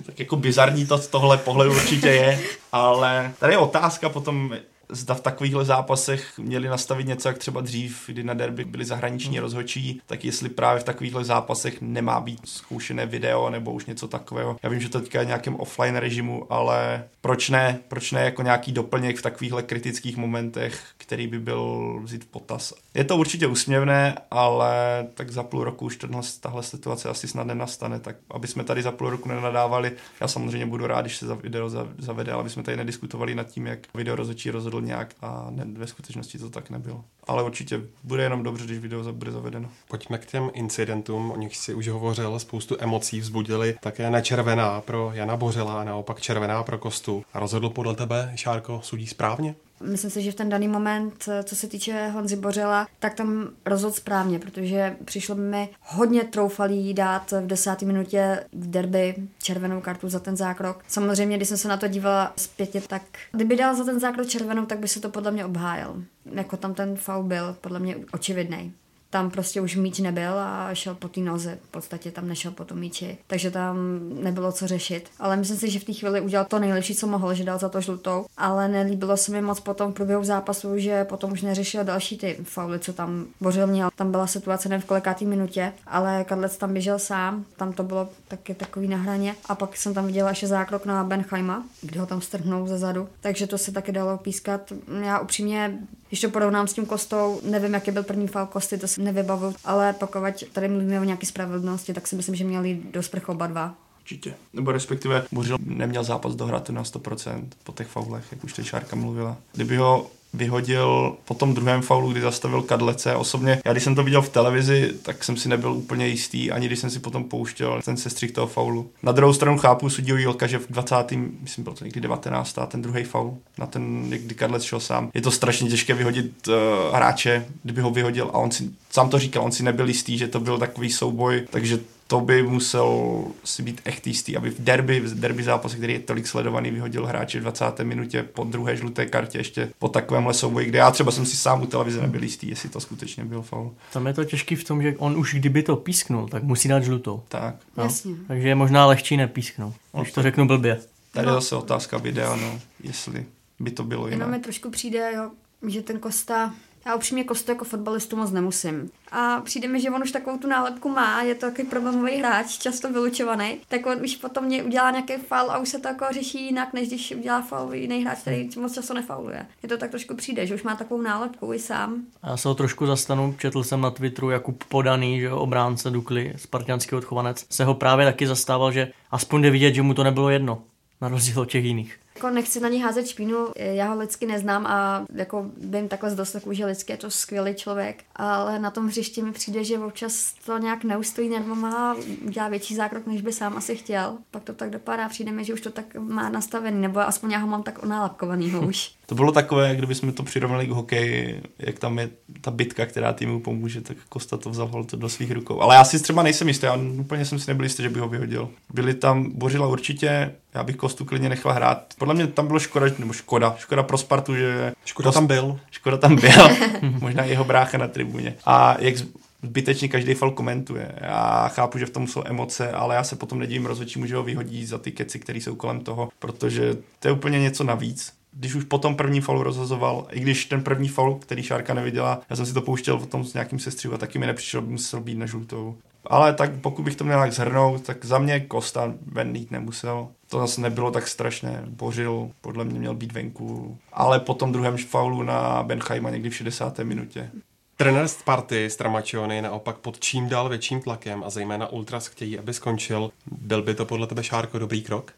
D: tak jako bizarní to z tohle pohledu určitě je, ale tady je otázka potom, zda v takovýchhle zápasech měli nastavit něco jak třeba dřív, kdy na derby byli zahraniční hmm. rozhodčí, tak jestli právě v takovýchhle zápasech nemá být zkoušené video nebo už něco takového. Já vím, že to teďka je nějakém offline režimu, ale proč ne? Proč ne jako nějaký doplněk v takovýchhle kritických momentech, který by byl vzít v potaz? Je to určitě úsměvné, ale tak za půl roku už tenhle, tahle situace asi snad nenastane, tak aby jsme tady za půl roku nenadávali. Já samozřejmě budu rád, když se za video zavede, ale aby jsme tady nediskutovali nad tím, jak video rozhodčí rozhodl nějak a ne, ve skutečnosti to tak nebylo. Ale určitě bude jenom dobře, když video bude zavedeno.
A: Pojďme k těm incidentům, o nich si už hovořil, spoustu emocí vzbudili, také nečervená pro Jana Bořela a naopak červená pro Kostu. A rozhodl podle tebe, Šárko, sudí správně?
B: Myslím si, že v ten daný moment, co se týče Honzy Bořela, tak tam rozhodl správně, protože přišlo mi hodně troufalý dát v desáté minutě v derby červenou kartu za ten zákrok. Samozřejmě, když jsem se na to dívala zpětě, tak kdyby dal za ten zákrok červenou, tak by se to podle mě obhájil. Jako tam ten faul byl podle mě očividný tam prostě už míč nebyl a šel po té noze. V podstatě tam nešel po tom míči, takže tam nebylo co řešit. Ale myslím si, že v té chvíli udělal to nejlepší, co mohl, že dal za to žlutou. Ale nelíbilo se mi moc potom v průběhu zápasu, že potom už neřešil další ty fauly, co tam bořil měl. Tam byla situace nevím v kolikátý minutě, ale Kadlec tam běžel sám, tam to bylo taky takový na hraně. A pak jsem tam viděla ještě zákrok na Benheima, kde ho tam strhnou ze zadu. Takže to se taky dalo pískat. Já upřímně, když to porovnám s tím Kostou, nevím, jaký byl první faul Kosty, to si nevybavu, ale pokud tady mluvíme o nějaké spravedlnosti, tak si myslím, že měli do sprch oba dva.
D: Určitě. Nebo respektive Bořil neměl zápas dohrát na 100% po těch faulech, jak už teď Šárka mluvila. Kdyby ho vyhodil po tom druhém faulu, kdy zastavil Kadlece. Osobně, já když jsem to viděl v televizi, tak jsem si nebyl úplně jistý, ani když jsem si potom pouštěl ten sestřih toho faulu. Na druhou stranu chápu sudího Jílka, že v 20. myslím, bylo to někdy 19. ten druhý faul, na ten, kdy Kadlec šel sám. Je to strašně těžké vyhodit uh, hráče, kdyby ho vyhodil a on si, sám to říkal, on si nebyl jistý, že to byl takový souboj, takže to by musel si být echt jistý, aby v derby, v derby zápase, který je tolik sledovaný, vyhodil hráče v 20. minutě po druhé žluté kartě ještě po takovémhle souboji, kde já třeba jsem si sám u televize nebyl jistý, jestli to skutečně byl faul.
C: Tam je to těžký v tom, že on už kdyby to písknul, tak musí dát žlutou.
D: Tak.
B: No. Jasně.
C: Takže je možná lehčí nepísknout, když to řeknu blbě.
D: Tady je zase otázka videa, no, jestli by to bylo jinak.
B: Jenom mi trošku přijde, jo, že ten Kosta já upřímně Kostu jako fotbalistu moc nemusím. A přijde mi, že on už takovou tu nálepku má, je to takový problémový hráč, často vylučovaný, tak on už potom mě udělá nějaký faul a už se to jako řeší jinak, než když udělá faul jiný hráč, který moc často nefauluje. Je to tak trošku přijde, že už má takovou nálepku i sám.
C: Já se ho trošku zastanu, četl jsem na Twitteru Jakub Podaný, že obránce Dukly, spartianský odchovanec, se ho právě taky zastával, že aspoň jde vidět, že mu to nebylo jedno, na rozdíl od těch jiných.
B: Jako nechci na ní házet špínu, já ho lidsky neznám a jako vím takhle z dostaku, že lidsky je to skvělý člověk, ale na tom hřišti mi přijde, že občas to nějak neustojí nad má dělá větší zákrok, než by sám asi chtěl. Pak to tak dopadá, přijde mi, že už to tak má nastavený, nebo aspoň já ho mám tak onálapkovaný už.
D: To bylo takové, kdyby jsme to přirovnali k hokeji, jak tam je ta bitka, která týmu pomůže, tak Kosta to vzal to do svých rukou. Ale já si třeba nejsem jistý, já úplně jsem si nebyl jistý, že by ho vyhodil. Byli tam, Bořila určitě, já bych Kostu klidně nechal hrát. Podle mě tam bylo škoda, nebo škoda, škoda pro Spartu, že...
A: Škoda tam byl.
D: Škoda tam byl, možná jeho brácha na tribuně. A jak zbytečně každý fal komentuje. Já chápu, že v tom jsou emoce, ale já se potom nedivím rozhodčímu, že ho vyhodí za ty keci, které jsou kolem toho, protože to je úplně něco navíc když už po tom první faulu rozhazoval, i když ten první faul, který Šárka neviděla, já jsem si to pouštěl tom s nějakým sestřihu a taky mi nepřišel, by musel být na žlutou. Ale tak pokud bych to měl jak zhrnout, tak za mě Kosta ven jít nemusel. To zase nebylo tak strašné. Bořil, podle mě měl být venku. Ale po tom druhém faulu na Benchajma někdy v 60. minutě.
A: Trenér Sparty Stramačiony naopak pod čím dál větším tlakem a zejména Ultras chtějí, aby skončil. Byl by to podle tebe Šárko dobrý krok?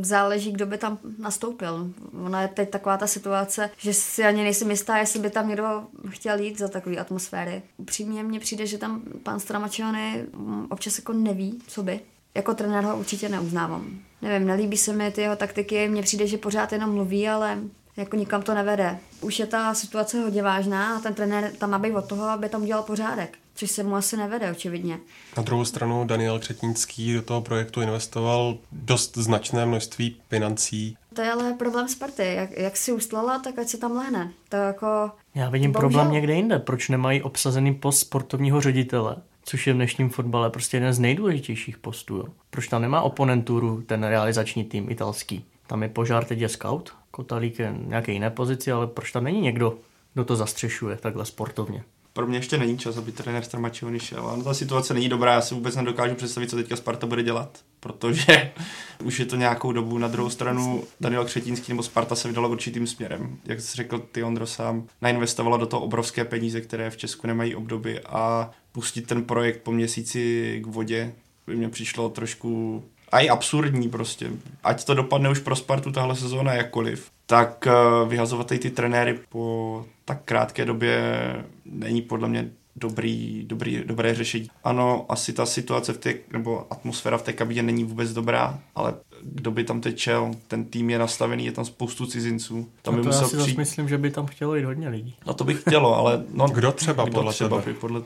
B: Záleží, kdo by tam nastoupil. Ona je teď taková ta situace, že si ani nejsem jistá, jestli by tam někdo chtěl jít za takové atmosféry. Upřímně mně přijde, že tam pan Stramačiony občas jako neví, co by. Jako trenér ho určitě neuznávám. Nevím, nelíbí se mi ty jeho taktiky, mně přijde, že pořád jenom mluví, ale jako nikam to nevede. Už je ta situace hodně vážná a ten trenér tam má být od toho, aby tam udělal pořádek což se mu asi nevede, očividně.
A: Na druhou stranu Daniel Křetínský do toho projektu investoval dost značné množství financí.
B: To je ale problém Sparty. Jak, jak si ustlala, tak ať se tam lehne. To jako...
C: Já vidím bohužel... problém někde jinde. Proč nemají obsazený post sportovního ředitele? což je v dnešním fotbale prostě jeden z nejdůležitějších postů. Jo. Proč tam nemá oponenturu ten realizační tým italský? Tam je požár, teď je scout, Kotalík je nějaké jiné pozici, ale proč tam není někdo, kdo to zastřešuje takhle sportovně?
D: Pro mě ještě není čas, aby trenér Stramačiony šel. Ano, ta situace není dobrá, já si vůbec nedokážu představit, co teďka Sparta bude dělat, protože už je to nějakou dobu. Na druhou stranu Daniel Křetínský nebo Sparta se vydala určitým směrem. Jak jsi řekl ty Ondro sám, nainvestovala do toho obrovské peníze, které v Česku nemají obdoby a pustit ten projekt po měsíci k vodě by mě přišlo trošku a i absurdní prostě. Ať to dopadne už pro Spartu tahle sezóna jakkoliv, tak eh, vyhazovat i ty trenéry po tak krátké době není podle mě dobrý, dobrý, dobré řešení. Ano, asi ta situace v té, nebo atmosféra v té kabině není vůbec dobrá, ale kdo by tam teď čel, ten tým je nastavený, je tam spoustu cizinců. Tam
C: no to by musel já si přijít... myslím, že by tam chtělo jít hodně lidí.
D: No to bych chtělo, ale... No,
A: kdo třeba kdo podle třeba
D: tebe? Podle...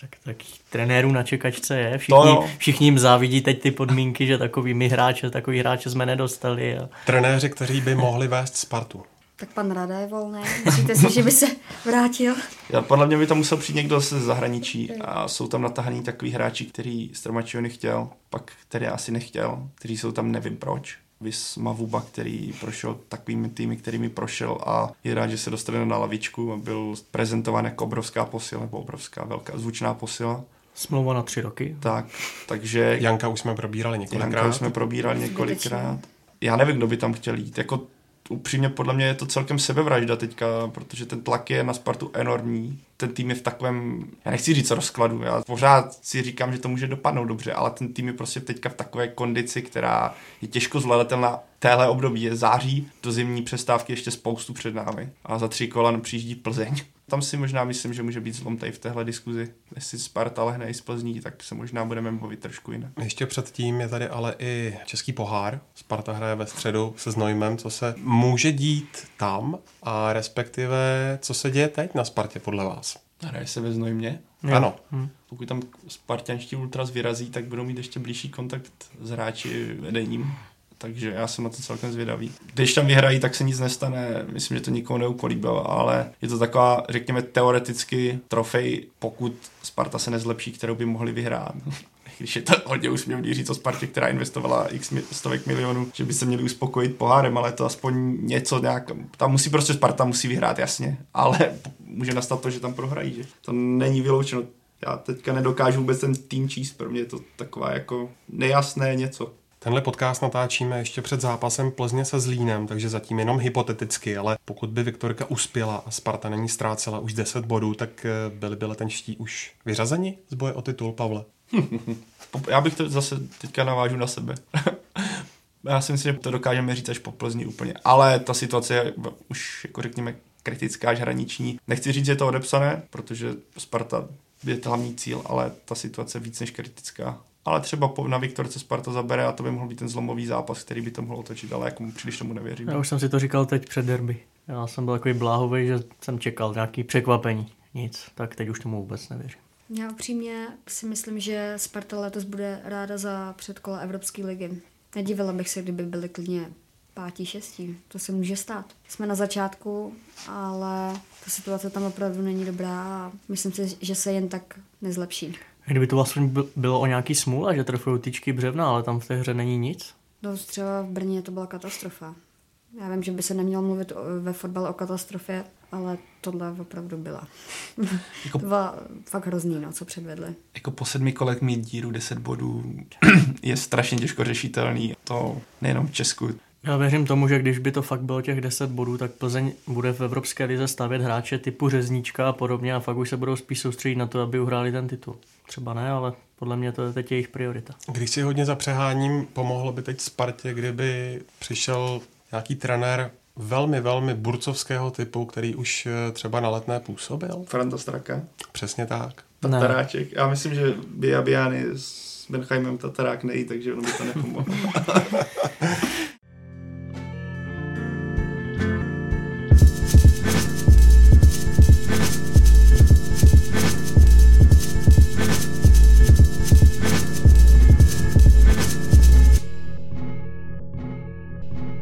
C: tak, tak trenérů na čekačce je. Všichni, no, všichni jim závidí teď ty podmínky, že takový my hráče, takový hráče jsme nedostali. A...
A: Trenéři, kteří by mohli vést Spartu.
B: Tak pan Rada je volný. Myslíte si, že by se vrátil?
D: Já, podle mě by tam musel přijít někdo ze zahraničí a jsou tam natahaný takový hráči, který Stramačiony chtěl, pak který asi nechtěl, kteří jsou tam nevím proč. Vys Mavuba, který prošel takovými týmy, kterými prošel a je rád, že se dostane na lavičku a byl prezentován jako obrovská posila, nebo obrovská velká zvučná posila.
C: Smlouva na tři roky.
D: Tak, takže...
A: Janka už jsme probírali několikrát.
D: Janka už jsme probírali několikrát. Já nevím, kdo by tam chtěl jít. Jako upřímně podle mě je to celkem sebevražda teďka, protože ten tlak je na Spartu enormní. Ten tým je v takovém, já nechci říct rozkladu, já pořád si říkám, že to může dopadnout dobře, ale ten tým je prostě teďka v takové kondici, která je těžko zvladatelná. Téhle období je září, do zimní přestávky ještě spoustu před námi a za tři kola přijíždí Plzeň tam si možná myslím, že může být zlom tady v téhle diskuzi. Jestli Sparta lehne i z Plzní, tak se možná budeme mluvit trošku jinak.
A: Ještě předtím je tady ale i Český pohár. Sparta hraje ve středu se Znojmem, co se může dít tam a respektive co se děje teď na Spartě podle vás?
D: Hraje se ve Znojmě?
A: Ano. Hm.
D: Pokud tam spartianští ultras vyrazí, tak budou mít ještě blížší kontakt s hráči vedením takže já jsem na to celkem zvědavý. Když tam vyhrají, tak se nic nestane, myslím, že to nikomu neukolíbilo, ale je to taková, řekněme, teoreticky trofej, pokud Sparta se nezlepší, kterou by mohli vyhrát. když je to hodně úsměvný říct o Spartě, která investovala x stovek milionů, že by se měli uspokojit pohárem, ale to aspoň něco nějak, tam musí prostě Sparta musí vyhrát, jasně, ale může nastat to, že tam prohrají, že to není vyloučeno. Já teďka nedokážu vůbec ten tým číst, pro mě je to taková jako nejasné něco.
A: Tenhle podcast natáčíme ještě před zápasem Plzně se Zlínem, takže zatím jenom hypoteticky, ale pokud by Viktorka uspěla a Sparta není ztrácela už 10 bodů, tak eh, byli by letenští už vyřazeni z boje o titul, Pavle?
D: Já bych to zase teďka navážu na sebe. Já si myslím, že to dokážeme říct až po Plzni úplně. Ale ta situace je už, jako řekněme, kritická až hraniční. Nechci říct, že je to odepsané, protože Sparta je to hlavní cíl, ale ta situace je víc než kritická. Ale třeba na Viktorce Sparta zabere a to by mohl být ten zlomový zápas, který by to mohl otočit, ale jako příliš tomu nevěřím.
C: Já už jsem si to říkal teď před derby. Já jsem byl takový bláhový, že jsem čekal nějaký překvapení. Nic, tak teď už tomu vůbec nevěřím.
B: Já upřímně si myslím, že Sparta letos bude ráda za předkola Evropské ligy. Nedivila bych se, kdyby byli klidně pátí, šestí. To se může stát. Jsme na začátku, ale ta situace tam opravdu není dobrá a myslím si, že se jen tak nezlepší.
C: Kdyby to vlastně bylo o nějaký smůle, že trfují tyčky břevna, ale tam v té hře není nic?
B: No třeba v Brně to byla katastrofa. Já vím, že by se nemělo mluvit ve fotbale o katastrofě, ale tohle opravdu byla. Jako, to byla fakt hrozný, no, co předvedli.
D: Jako po sedmi kolech mít díru 10 bodů je strašně těžko řešitelný. To nejenom v Česku.
C: Já věřím tomu, že když by to fakt bylo těch 10 bodů, tak Plzeň bude v Evropské lize stavět hráče typu Řezníčka a podobně a fakt už se budou spíš soustředit na to, aby uhráli ten titul. Třeba ne, ale podle mě to je teď jejich priorita.
A: Když si hodně zapřeháním, pomohlo by teď Spartě, kdyby přišel nějaký trenér velmi, velmi burcovského typu, který už eh, třeba na letné působil.
D: Franta Straka.
A: Přesně tak.
D: Tataráček. Já myslím, že Biabiany s Benchaimem Tatarák nejí, takže ono by to nepomohlo.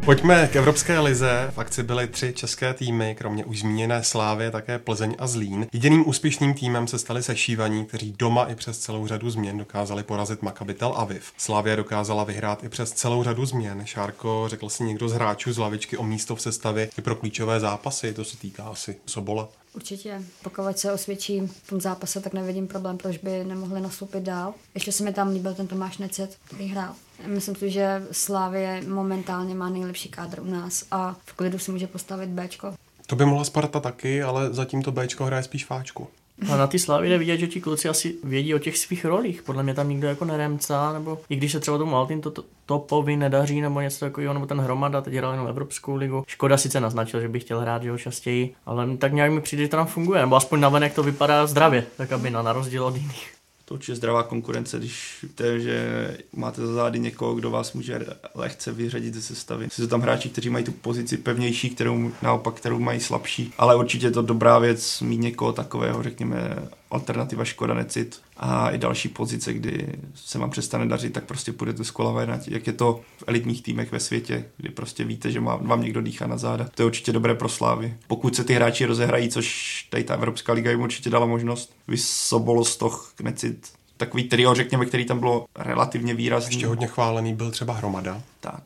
A: Pojďme k Evropské lize. V akci byly tři české týmy, kromě už zmíněné Slávy, také Plzeň a Zlín. Jediným úspěšným týmem se stali sešívaní, kteří doma i přes celou řadu změn dokázali porazit Maccabi Tel Aviv. Slávia dokázala vyhrát i přes celou řadu změn. Šárko, řekl si někdo z hráčů z lavičky o místo v sestavě i pro klíčové zápasy, to se týká asi Sobola.
B: Určitě. Pokud se osvědčí v tom zápase, tak nevidím problém, proč by nemohli nastoupit dál. Ještě se mi tam líbil ten Tomáš Necet, který hrál. Myslím si, že Slávě momentálně má nejlepší kádr u nás a v klidu si může postavit Bčko.
A: To by mohla Sparta taky, ale zatím to Bčko hraje spíš fáčku.
C: A na ty slávy jde vidět, že ti kluci asi vědí o těch svých rolích. Podle mě tam nikdo jako neremcá, nebo i když se třeba tomu Maltin to, to, topovi nedaří, nebo něco takového, nebo ten Hromada teď hrál jenom Evropskou ligu. Škoda sice naznačil, že by chtěl hrát jeho častěji, ale tak nějak mi přijde, že to tam funguje, nebo aspoň navenek to vypadá zdravě, tak aby na, na rozdíl od jiných
D: to určitě zdravá konkurence, když víte, že máte za zády někoho, kdo vás může lehce vyřadit ze sestavy. Jsou tam hráči, kteří mají tu pozici pevnější, kterou naopak, kterou mají slabší, ale určitě je to dobrá věc mít někoho takového, řekněme, alternativa Škoda Necit a i další pozice, kdy se vám přestane dařit, tak prostě půjdete z kola ven, jak je to v elitních týmech ve světě, kdy prostě víte, že vám někdo dýchá na záda. To je určitě dobré pro Slávy. Pokud se ty hráči rozehrají, což tady ta Evropská liga jim určitě dala možnost, vy Sobolo, Stoch, Necit, takový trio, řekněme, který tam bylo relativně výrazný.
A: Ještě hodně chválený byl třeba Hromada.
D: Tak.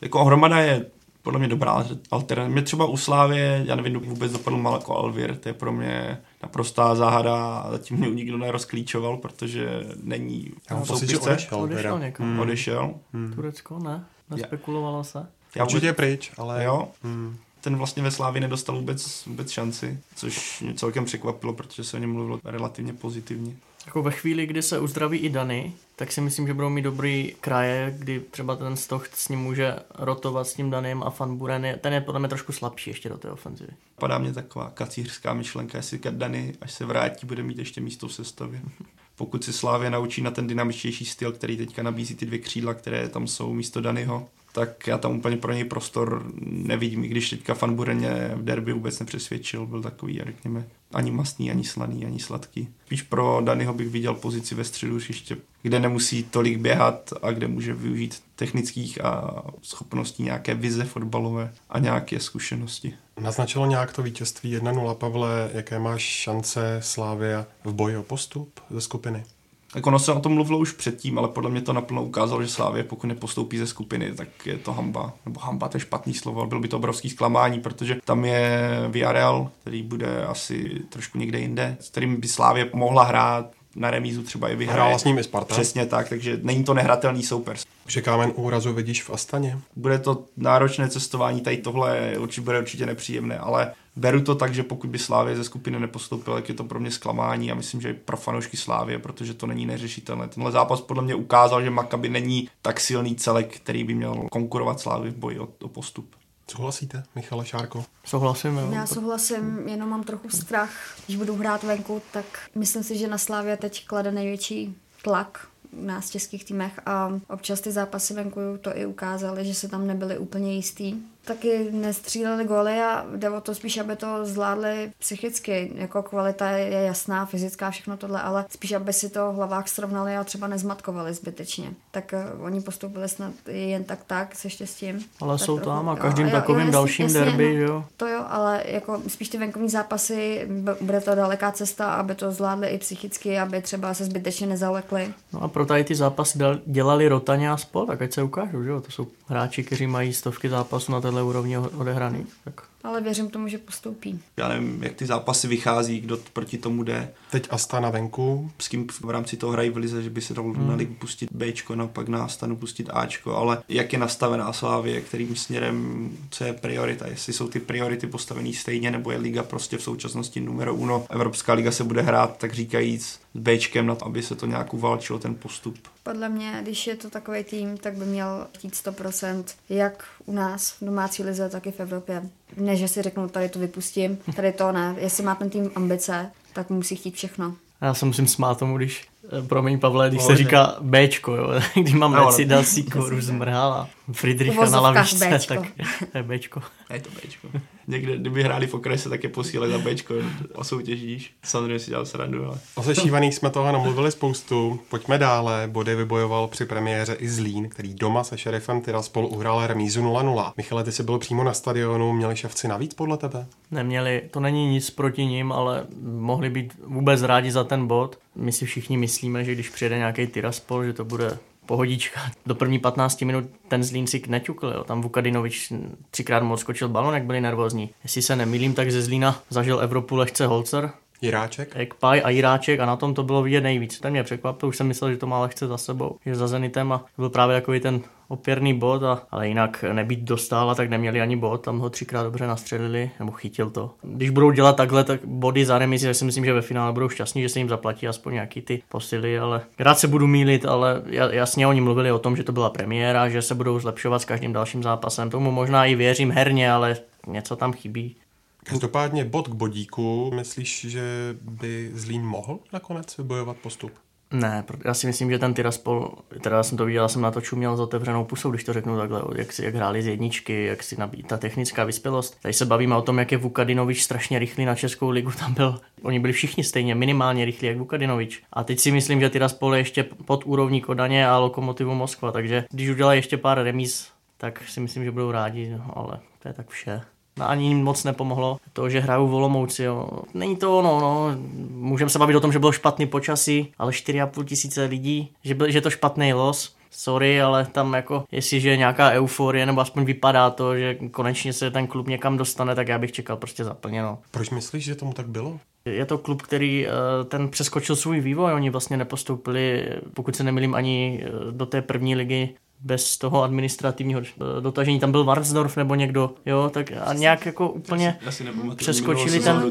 D: Jako Hromada je podle mě dobrá alternativa. Mě třeba u Slávě, já nevím, vůbec dopadl mal jako Alvir, to je pro mě naprostá záhada a zatím mě nikdo nerozklíčoval, protože není
A: já mám pocit, že odešel.
C: Odešel někam.
D: Hmm. Odešel.
C: Hmm. Turecko, ne? Nespekulovalo se?
A: Já Určitě je pryč, ale...
D: Jo. Hmm. Ten vlastně ve Slávě nedostal vůbec, vůbec šanci, což mě celkem překvapilo, protože se o něm mluvilo relativně pozitivně.
C: Jako ve chvíli, kdy se uzdraví i Dany, tak si myslím, že budou mít dobrý kraje, kdy třeba ten Stoch s ním může rotovat s tím Danem a Van Buren je, ten je podle mě trošku slabší ještě do té ofenzivy.
D: Padá mě taková kacířská myšlenka, jestli Dany, až se vrátí, bude mít ještě místo v sestavě. Pokud se Slávě naučí na ten dynamičtější styl, který teďka nabízí ty dvě křídla, které tam jsou místo Danyho, tak já tam úplně pro něj prostor nevidím, i když teďka Fan Bureně v derby vůbec nepřesvědčil, byl takový, řekněme, ani mastný, ani slaný, ani sladký. Spíš pro Danyho bych viděl pozici ve středu hřiště, kde nemusí tolik běhat a kde může využít technických a schopností nějaké vize fotbalové a nějaké zkušenosti.
A: Naznačilo nějak to vítězství 1-0, Pavle, jaké máš šance Slávia v boji o postup ze skupiny?
D: Tak ono se o tom mluvilo už předtím, ale podle mě to naplno ukázalo, že Slávě, pokud nepostoupí ze skupiny, tak je to hamba. Nebo hamba, to je špatný slovo, bylo by to obrovský zklamání, protože tam je Villarreal, který bude asi trošku někde jinde, s kterým by Slávě mohla hrát na remízu třeba i vyhraje.
A: Hrála s ním i Sparta.
D: Přesně tak, takže není to nehratelný soupeř.
A: Že kámen úrazu vidíš v Astaně?
D: Bude to náročné cestování, tady tohle určitě bude určitě nepříjemné, ale beru to tak, že pokud by Slávě ze skupiny nepostoupil, tak je to pro mě zklamání a myslím, že i pro fanoušky Slávě, protože to není neřešitelné. Tenhle zápas podle mě ukázal, že Maccabi není tak silný celek, který by měl konkurovat Slávě v boji o, o postup.
A: Souhlasíte, Michale Šárko?
C: Souhlasím, jo.
B: Já souhlasím, jenom mám trochu strach. Když budu hrát venku, tak myslím si, že na Slávě teď klade největší tlak u nás v českých týmech a občas ty zápasy venku to i ukázaly, že se tam nebyli úplně jistý taky nestříleli góly a jde o to spíš, aby to zvládli psychicky. Jako kvalita je jasná, fyzická, všechno tohle, ale spíš, aby si to v hlavách srovnali a třeba nezmatkovali zbytečně. Tak uh, oni postoupili snad jen tak tak se štěstím.
C: Ale
B: tak
C: jsou
B: trochu,
C: tam a každým
B: jo,
C: takovým
B: jo,
C: dalším
B: jasně,
C: derby,
B: no,
C: jo.
B: To jo, ale jako spíš ty venkovní zápasy, bude to daleká cesta, aby to zvládli i psychicky, aby třeba se zbytečně nezalekli.
C: No a pro tady ty zápasy dělali Rotaně a spol, tak ať se ukážou, že jo. To jsou hráči, kteří mají stovky zápasů na téhle úrovni odehraný. Tak.
B: Ale věřím tomu, že postoupí.
D: Já nevím, jak ty zápasy vychází, kdo proti tomu jde.
A: Teď Astana venku.
D: S kým v rámci toho hrají v lize, že by se dalo hmm. na ligu pustit Bčko, no pak na Astanu pustit Ačko, ale jak je nastavená Slávě, kterým směrem, co je priorita, jestli jsou ty priority postavené stejně, nebo je liga prostě v současnosti numero uno. Evropská liga se bude hrát, tak říkajíc, s Bčkem, na to, aby se to nějak uvalčilo, ten postup.
B: Podle mě, když je to takový tým, tak by měl chtít 100%, jak u nás v domácí lize, tak i v Evropě. Ne, že si řeknu, tady to vypustím, tady to ne. Jestli má ten tým ambice, tak musí chtít všechno.
C: Já se musím smát tomu, když, eh, promiň Pavle, když se říká Bčko, jo, když mám no, Messi, dal si koru zmrhala, Friedricha na lavičce,
B: Bčko.
C: tak to je Bčko.
D: Je to Bčko. Někde, kdyby hráli v okrese, tak je posílali za Bčko o soutěžíš. Samozřejmě si dělal srandu, ale...
A: O sešívaných jsme toho namluvili spoustu. Pojďme dále. Body vybojoval při premiéře i Zlín, který doma se šerifem Tiraspol uhrál remízu 0-0. Michale, ty jsi byl přímo na stadionu, měli ševci navíc podle tebe?
C: Neměli, to není nic proti ním, ale mohli být vůbec rádi za ten bod. My si všichni myslíme, že když přijede nějaký Tiraspol, že to bude pohodička. Do první 15 minut ten Zlín si neťukl, jo. tam Vukadinovič třikrát moc skočil balon, jak byli nervózní. Jestli se nemýlím, tak ze Zlína zažil Evropu lehce Holzer,
A: Jiráček?
C: Ekpaj a Jiráček a na tom to bylo vidět nejvíc. Ten mě překvapil, už jsem myslel, že to má lehce za sebou, že za Zenitem a to byl právě takový ten opěrný bod, a, ale jinak nebýt dostal, tak neměli ani bod, tam ho třikrát dobře nastřelili, nebo chytil to. Když budou dělat takhle tak body za remizi, tak si myslím, že ve finále budou šťastní, že se jim zaplatí aspoň nějaký ty posily, ale rád se budu mílit, ale jasně oni mluvili o tom, že to byla premiéra, že se budou zlepšovat s každým dalším zápasem. Tomu možná i věřím herně, ale něco tam chybí.
A: Každopádně bod k bodíku, myslíš, že by Zlín mohl nakonec vybojovat postup?
C: Ne, já si myslím, že ten Tiraspol, teda já jsem to viděl, jsem na to čuměl s otevřenou pusou, když to řeknu takhle, jak, si, jak hráli z jedničky, jak si nabíjí ta technická vyspělost. Tady se bavíme o tom, jak je Vukadinovič strašně rychlý na Českou ligu, tam byl, oni byli všichni stejně minimálně rychlí jak Vukadinovič. A teď si myslím, že Tiraspol je ještě pod úrovní Kodaně a Lokomotivu Moskva, takže když udělají ještě pár remíz, tak si myslím, že budou rádi, no, ale to je tak vše ani jim moc nepomohlo to, že hrajou Volomouci. Jo. Není to ono, no. Můžeme se bavit o tom, že bylo špatný počasí, ale 4,5 tisíce lidí, že, byl, že je to špatný los. Sorry, ale tam jako, jestliže je nějaká euforie, nebo aspoň vypadá to, že konečně se ten klub někam dostane, tak já bych čekal prostě zaplněno.
A: Proč myslíš, že tomu tak bylo?
C: Je to klub, který eh, ten přeskočil svůj vývoj, oni vlastně nepostoupili, pokud se nemilím, ani eh, do té první ligy bez toho administrativního eh, dotažení, tam byl Varnsdorf nebo někdo, jo, tak a nějak jako úplně přeskočili ten,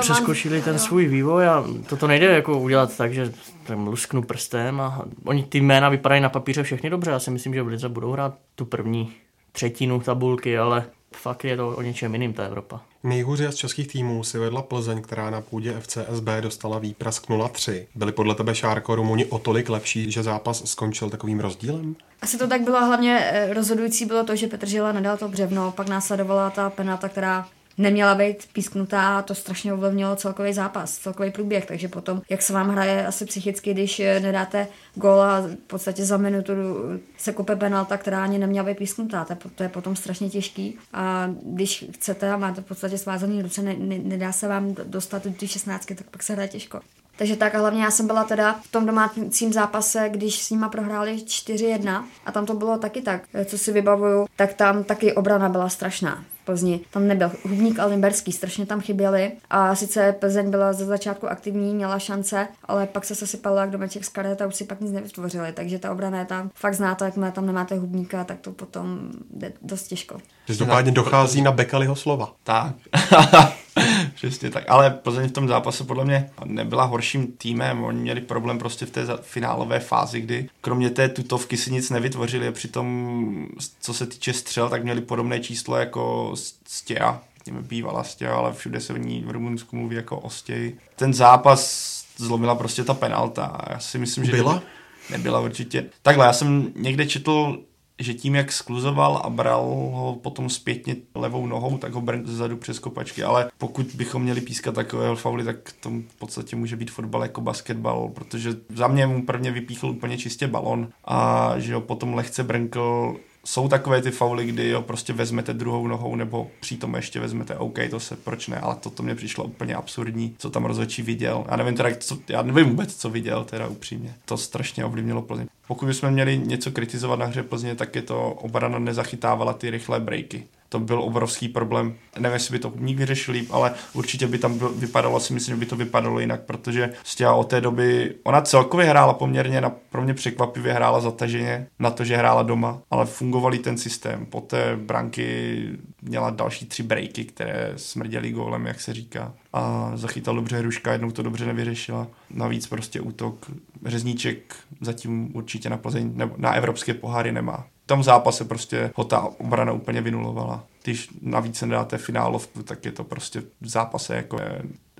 C: přeskočili ten svůj vývoj a toto nejde jako udělat tak, že lusknu prstem a oni ty jména vypadají na papíře všechny dobře, já si myslím, že v Lize budou hrát tu první třetinu tabulky, ale fakt je to o něčem jiným ta Evropa.
A: Nejhůře z českých týmů si vedla Plzeň, která na půdě FCSB dostala výprask 0-3. Byli podle tebe Šárko Rumuni o tolik lepší, že zápas skončil takovým rozdílem?
B: Asi to tak bylo, hlavně eh, rozhodující bylo to, že Petr Žila nedal to břevno, pak následovala ta penalta, která neměla být písknutá a to strašně ovlivnilo celkový zápas, celkový průběh, takže potom, jak se vám hraje asi psychicky, když eh, nedáte gól a v podstatě za minutu se kope penalta, která ani neměla být písknutá, to je, to je potom strašně těžký. A když chcete a máte v podstatě svázaný ruce, ne, ne, nedá se vám dostat do té 16, tak pak se hraje těžko. Takže tak a hlavně já jsem byla teda v tom domácím zápase, když s nima prohráli 4-1 a tam to bylo taky tak, eh, co si vybavuju, tak tam taky obrana byla strašná Plzni. Tam nebyl Hubník a Limberský, strašně tam chyběli. A sice Plzeň byla ze začátku aktivní, měla šance, ale pak se sesypala jak domeček z karet a už si pak nic nevytvořili. Takže ta obrana je tam fakt znáte, jakmile tam nemáte Hubníka, tak to potom jde dost těžko.
A: Každopádně dochází na Bekaliho slova.
D: Tak. Přesně tak. Ale Plzeň v tom zápase podle mě nebyla horším týmem. Oni měli problém prostě v té finálové fázi, kdy kromě té tutovky si nic nevytvořili a přitom, co se týče střel, tak měli podobné číslo jako Stěja. Bývala Stěja, ale všude se v ní v Rumunsku mluví jako o Stěji. Ten zápas zlomila prostě ta penalta. Já si myslím, že...
A: Byla?
D: Nebyla určitě. Takhle, já jsem někde četl že tím, jak skluzoval a bral ho potom zpětně levou nohou, tak ho brn zezadu přes kopačky, ale pokud bychom měli pískat takového fauly, tak to v podstatě může být fotbal jako basketbal, protože za mě mu prvně vypíchl úplně čistě balon a že ho potom lehce brnkl jsou takové ty fauly, kdy jo, prostě vezmete druhou nohou nebo přitom ještě vezmete, OK, to se, proč ne, ale to, to mě přišlo úplně absurdní, co tam rozhodčí viděl. Já nevím teda, co, já nevím vůbec, co viděl, teda upřímně. To strašně ovlivnilo Plzeň. Pokud bychom měli něco kritizovat na hře Plzně, tak je to obrana nezachytávala ty rychlé breaky to byl obrovský problém. Nevím, jestli by to nikdy vyřešil ale určitě by tam vypadalo, si myslím, že by to vypadalo jinak, protože Stěha od té doby, ona celkově hrála poměrně, na, pro mě překvapivě hrála zataženě na to, že hrála doma, ale fungovalý ten systém. Po té branky měla další tři breaky, které smrděly gólem, jak se říká. A zachytal dobře Hruška, jednou to dobře nevyřešila. Navíc prostě útok Řezníček zatím určitě na Plzeň nebo na evropské poháry nemá tom zápase prostě ho ta obrana úplně vynulovala. Když navíc nedáte finálovku, tak je to prostě v zápase jako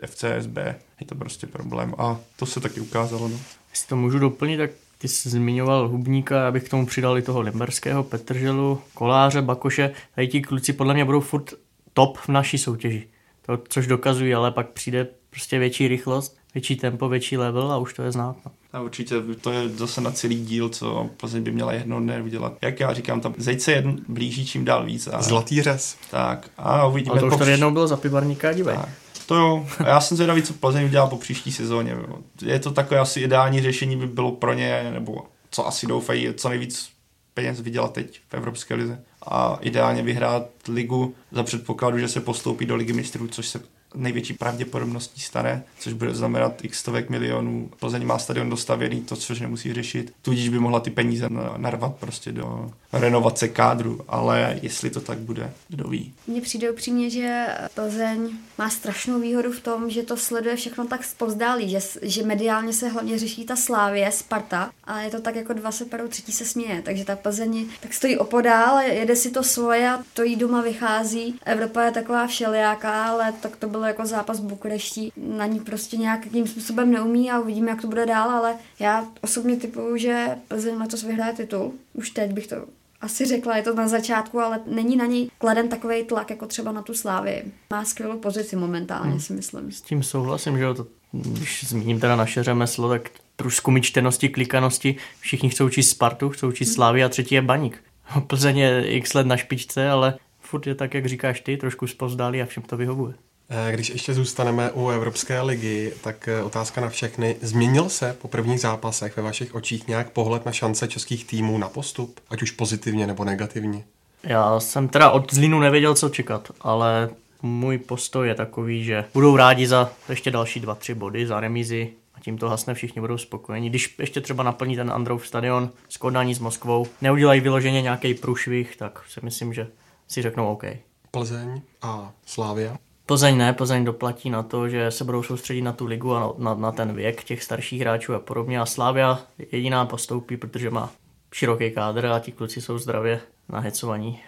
D: FCSB, je to prostě problém a to se taky ukázalo. No.
C: Jestli to můžu doplnit, tak ty jsi zmiňoval Hubníka, abych k tomu přidal i toho Limberského, Petrželu, Koláře, Bakoše. Tady ti kluci podle mě budou furt top v naší soutěži. To, což dokazují, ale pak přijde prostě větší rychlost, větší tempo, větší level a už to je znát. No.
D: A určitě to je zase na celý díl, co Plzeň by měla jedno dne udělat. Jak já říkám, tam zeď se jedn blíží čím dál víc. A,
A: Zlatý řez.
D: Tak a uvidíme.
C: Ale to už tady jednou bylo za pivarníka, dívej.
D: To jo, a já jsem zvědavý, co Plzeň udělá po příští sezóně. Je to takové asi ideální řešení by bylo pro ně, nebo co asi doufají, co nejvíc peněz vydělat teď v Evropské lize a ideálně vyhrát ligu za předpokladu, že se postoupí do ligy mistrů, což se největší pravděpodobností stane, což bude znamenat x stovek milionů. Plzeň má stadion dostavěný, to což nemusí řešit. Tudíž by mohla ty peníze narvat prostě do renovace kádru, ale jestli to tak bude, kdo ví.
B: Mně přijde upřímně, že Plzeň má strašnou výhodu v tom, že to sleduje všechno tak spozdálí, že, že mediálně se hlavně řeší ta Slávě, Sparta, a je to tak jako dva se perou, třetí se směje, takže ta Plzeň tak stojí opodál, jede si to svoje a to jí doma vychází. Evropa je taková všelijaká, ale tak to bylo jako zápas Bukureští. Na ní prostě nějakým způsobem neumí a uvidíme, jak to bude dál, ale já osobně typuju, že Plzeň letos vyhraje titul. Už teď bych to asi řekla, je to na začátku, ale není na něj kladen takový tlak, jako třeba na tu Slávy. Má skvělou pozici momentálně, hmm. si myslím.
C: S tím souhlasím, že jo, to, když zmíním teda naše řemeslo, tak průzkumy čtenosti, klikanosti, všichni chcou číst Spartu, chcou číst hmm. Slávy a třetí je Baník. Plzeň je x let na špičce, ale furt je tak, jak říkáš ty, trošku spozdálí a všem to vyhovuje.
A: Eh, když ještě zůstaneme u Evropské ligy, tak eh, otázka na všechny. Změnil se po prvních zápasech ve vašich očích nějak pohled na šance českých týmů na postup, ať už pozitivně nebo negativně?
C: Já jsem teda od Zlínu nevěděl, co čekat, ale můj postoj je takový, že budou rádi za ještě další dva, tři body, za remízy a tím to hasne, všichni budou spokojeni. Když ještě třeba naplní ten Androv stadion s Kodání s Moskvou, neudělají vyloženě nějaký průšvih, tak si myslím, že si řeknou OK.
A: Plzeň a Slávia?
C: Plzeň ne, Plzeň doplatí na to, že se budou soustředit na tu ligu a na, na, ten věk těch starších hráčů a podobně. A Slávia jediná postoupí, protože má široký kádr a ti kluci jsou zdravě nahecovaní.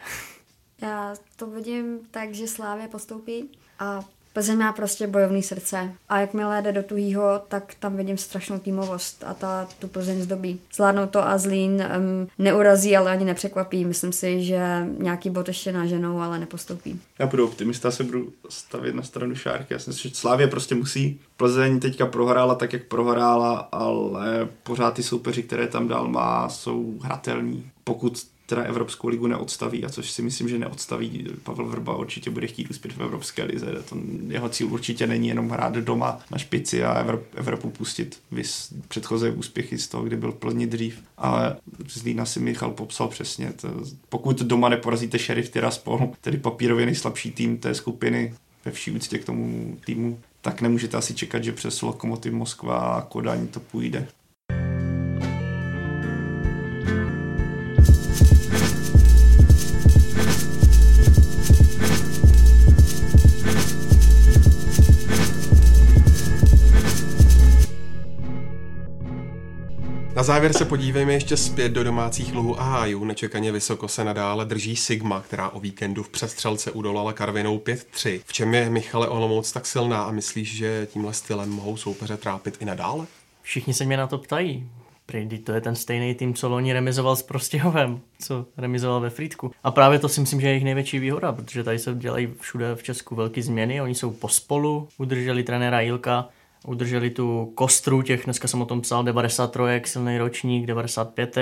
B: Já to vidím tak, že Slávia postoupí a Plzeň má prostě bojovný srdce a jakmile jde do tuhýho, tak tam vidím strašnou týmovost a ta tu Plzeň zdobí. Zvládnou to a Zlín um, neurazí, ale ani nepřekvapí. Myslím si, že nějaký bod ještě naženou, ale nepostoupí.
D: Já budu optimista, se budu stavit na stranu Šárky. Já si myslím, že Slávě prostě musí. Plzeň teďka prohrála tak, jak prohrála, ale pořád ty soupeři, které tam dál má, jsou hratelní. Pokud teda Evropskou ligu neodstaví a což si myslím, že neodstaví. Pavel Vrba určitě bude chtít uspět v Evropské lize. To jeho cíl určitě není jenom hrát doma na špici a Evropu pustit vys předchozí úspěchy z toho, kdy byl plně dřív. Ale z Lína si Michal popsal přesně. To, pokud doma neporazíte Sheriff Tiraspol, tedy papírově nejslabší tým té skupiny, ve vší úctě k tomu týmu, tak nemůžete asi čekat, že přes Lokomotiv Moskva a Kodaň to půjde.
A: Na závěr se podívejme ještě zpět do domácích luhů a hájů. Nečekaně vysoko se nadále drží Sigma, která o víkendu v přestřelce udolala Karvinou 5-3. V čem je Michale Olomouc tak silná a myslíš, že tímhle stylem mohou soupeře trápit i nadále?
C: Všichni se mě na to ptají. Prý, to je ten stejný tým, co loni remizoval s Prostěhovem, co remizoval ve Frýdku. A právě to si myslím, že je jejich největší výhoda, protože tady se dělají všude v Česku velké změny, oni jsou pospolu, udrželi trenéra Jilka, udrželi tu kostru těch, dneska jsem o tom psal, 93, silný ročník, 95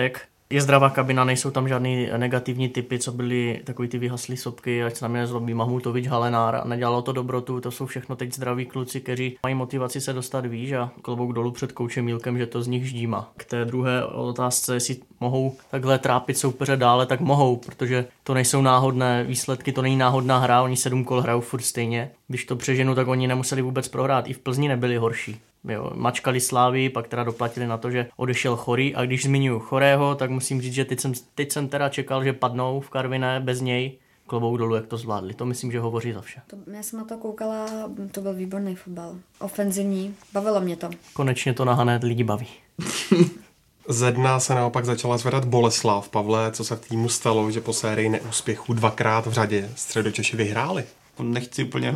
C: je zdravá kabina, nejsou tam žádný negativní typy, co byly takový ty vyhaslý sopky, ať se na mě nezlobí Mahmutovič, Halenár, nedělalo to dobrotu, to jsou všechno teď zdraví kluci, kteří mají motivaci se dostat výš a klobouk dolů před koučem Mílkem, že to z nich ždíma. K té druhé otázce, jestli mohou takhle trápit soupeře dále, tak mohou, protože to nejsou náhodné výsledky, to není náhodná hra, oni sedm kol hrajou furt stejně. Když to přeženu, tak oni nemuseli vůbec prohrát, i v Plzni nebyli horší. Jo, mačkali Slávy, pak teda doplatili na to, že odešel chorý a když zmiňuji chorého, tak musím říct, že teď jsem, teď jsem teda čekal, že padnou v Karviné bez něj, klobou dolů, jak to zvládli. To myslím, že hovoří za vše.
B: To, já jsem na to koukala, to byl výborný fotbal. Ofenzivní, bavilo mě to.
C: Konečně to na Hané lidi baví.
A: Ze dna se naopak začala zvedat Boleslav. Pavle, co se v týmu stalo, že po sérii neúspěchů dvakrát v řadě středočeši vyhráli?
D: Nechci úplně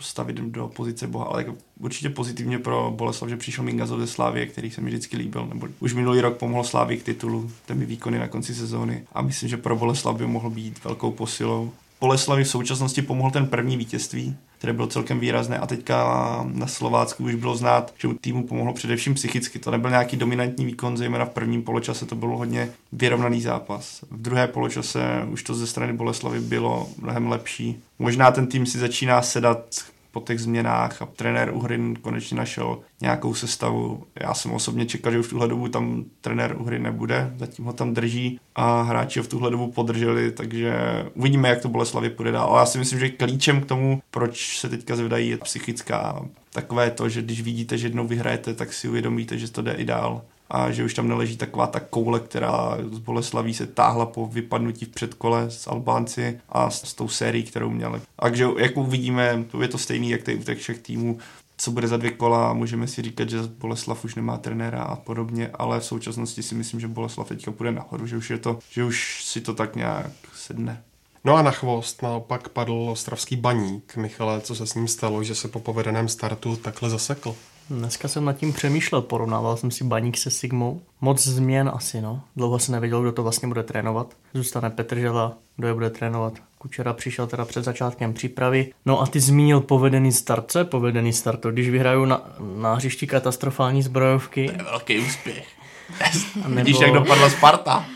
D: stavit do pozice boha, ale jako určitě pozitivně pro Boleslav, že přišel Mingazov ze Slávie, který se mi vždycky líbil, nebo už minulý rok pomohl Slávii k titulu, ten výkony na konci sezóny a myslím, že pro Boleslav by mohl být velkou posilou. Boleslavi v současnosti pomohl ten první vítězství, které bylo celkem výrazné a teďka na Slovácku už bylo znát, že u týmu pomohlo především psychicky. To nebyl nějaký dominantní výkon, zejména v prvním poločase to byl hodně vyrovnaný zápas. V druhé poločase už to ze strany Boleslavy bylo mnohem lepší. Možná ten tým si začíná sedat po těch změnách a trenér Uhrin konečně našel nějakou sestavu. Já jsem osobně čekal, že už v tuhle dobu tam trenér Uhrin nebude, zatím ho tam drží a hráči ho v tuhle dobu podrželi, takže uvidíme, jak to Boleslavě půjde dál. Ale já si myslím, že klíčem k tomu, proč se teďka zvedají, je psychická takové to, že když vidíte, že jednou vyhrajete, tak si uvědomíte, že to jde i dál a že už tam neleží taková ta koule, která z Boleslaví se táhla po vypadnutí v předkole s Albánci a s, s tou sérií, kterou měli. Takže jak uvidíme, to je to stejný, jak tady u těch všech týmů, co bude za dvě kola, můžeme si říkat, že Boleslav už nemá trenéra a podobně, ale v současnosti si myslím, že Boleslav teďka půjde nahoru, že už je to, že už si to tak nějak sedne.
A: No a na chvost naopak padl ostravský baník. Michale, co se s ním stalo, že se po povedeném startu takhle zasekl?
C: Dneska jsem nad tím přemýšlel, porovnával jsem si baník se Sigmou. Moc změn asi, no. Dlouho se nevěděl, kdo to vlastně bude trénovat. Zůstane Petržela, kdo je bude trénovat. Kučera přišel teda před začátkem přípravy. No a ty zmínil povedený start. Co je povedený start? Když vyhraju na, na hřišti katastrofální zbrojovky.
D: To je velký úspěch. nebo... Vidíš, jak dopadla Sparta.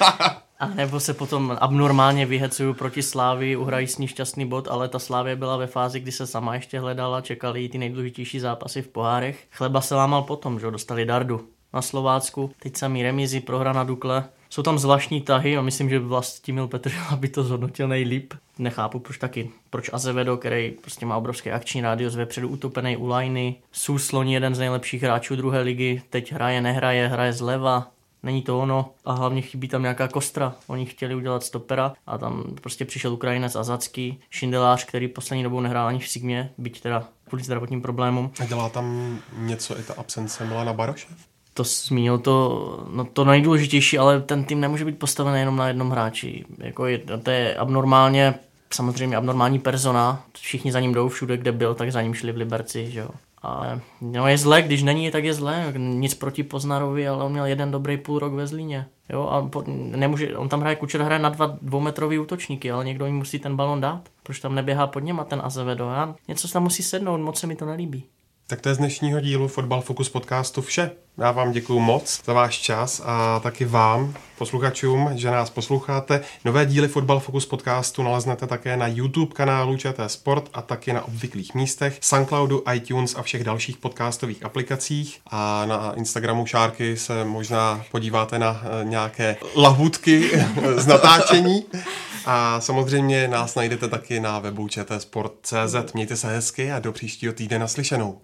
C: A nebo se potom abnormálně vyhecuju proti Slávy, uhrají s ní šťastný bod, ale ta Slávě byla ve fázi, kdy se sama ještě hledala, čekali jí ty nejdůležitější zápasy v pohárech. Chleba se lámal potom, že dostali dardu na Slovácku, teď samý remizi, prohra na Dukle. Jsou tam zvláštní tahy a myslím, že Vlastimil Petr by to zhodnotil nejlíp. Nechápu, proč taky. Proč Azevedo, který prostě má obrovské akční rádio, zve předu utopený u lajny. Súsloní, jeden z nejlepších hráčů druhé ligy, teď hraje, nehraje, hraje zleva není to ono a hlavně chybí tam nějaká kostra. Oni chtěli udělat stopera a tam prostě přišel Ukrajinec Azacký, Šindelář, který poslední dobou nehrál ani v Sigmě, byť teda kvůli zdravotním problémům.
A: A dělá tam něco i ta absence Milana Baroše?
C: To zmínil to, no to nejdůležitější, ale ten tým nemůže být postavený jenom na jednom hráči. Jako je, to je abnormálně, samozřejmě abnormální persona, všichni za ním jdou všude, kde byl, tak za ním šli v Liberci, že jo. Ale no je zle, když není, tak je zle. Nic proti Poznarovi, ale on měl jeden dobrý půl rok ve Zlíně. Jo, a po, nemůže, on tam hraje, Kučer hraje na dva dvoumetrový útočníky, ale někdo jim musí ten balon dát. Proč tam neběhá pod něma ten Azevedo? Já, něco se tam musí sednout, moc se mi to nelíbí.
A: Tak to je z dnešního dílu Fotbal Focus podcastu vše. Já vám děkuji moc za váš čas a taky vám, posluchačům, že nás posloucháte. Nové díly Fotbal Focus podcastu naleznete také na YouTube kanálu ČT Sport a taky na obvyklých místech, Soundcloudu, iTunes a všech dalších podcastových aplikacích. A na Instagramu Šárky se možná podíváte na eh, nějaké lahůdky z natáčení. A samozřejmě nás najdete taky na webu čtsport.cz. Mějte se hezky a do příštího týdne naslyšenou.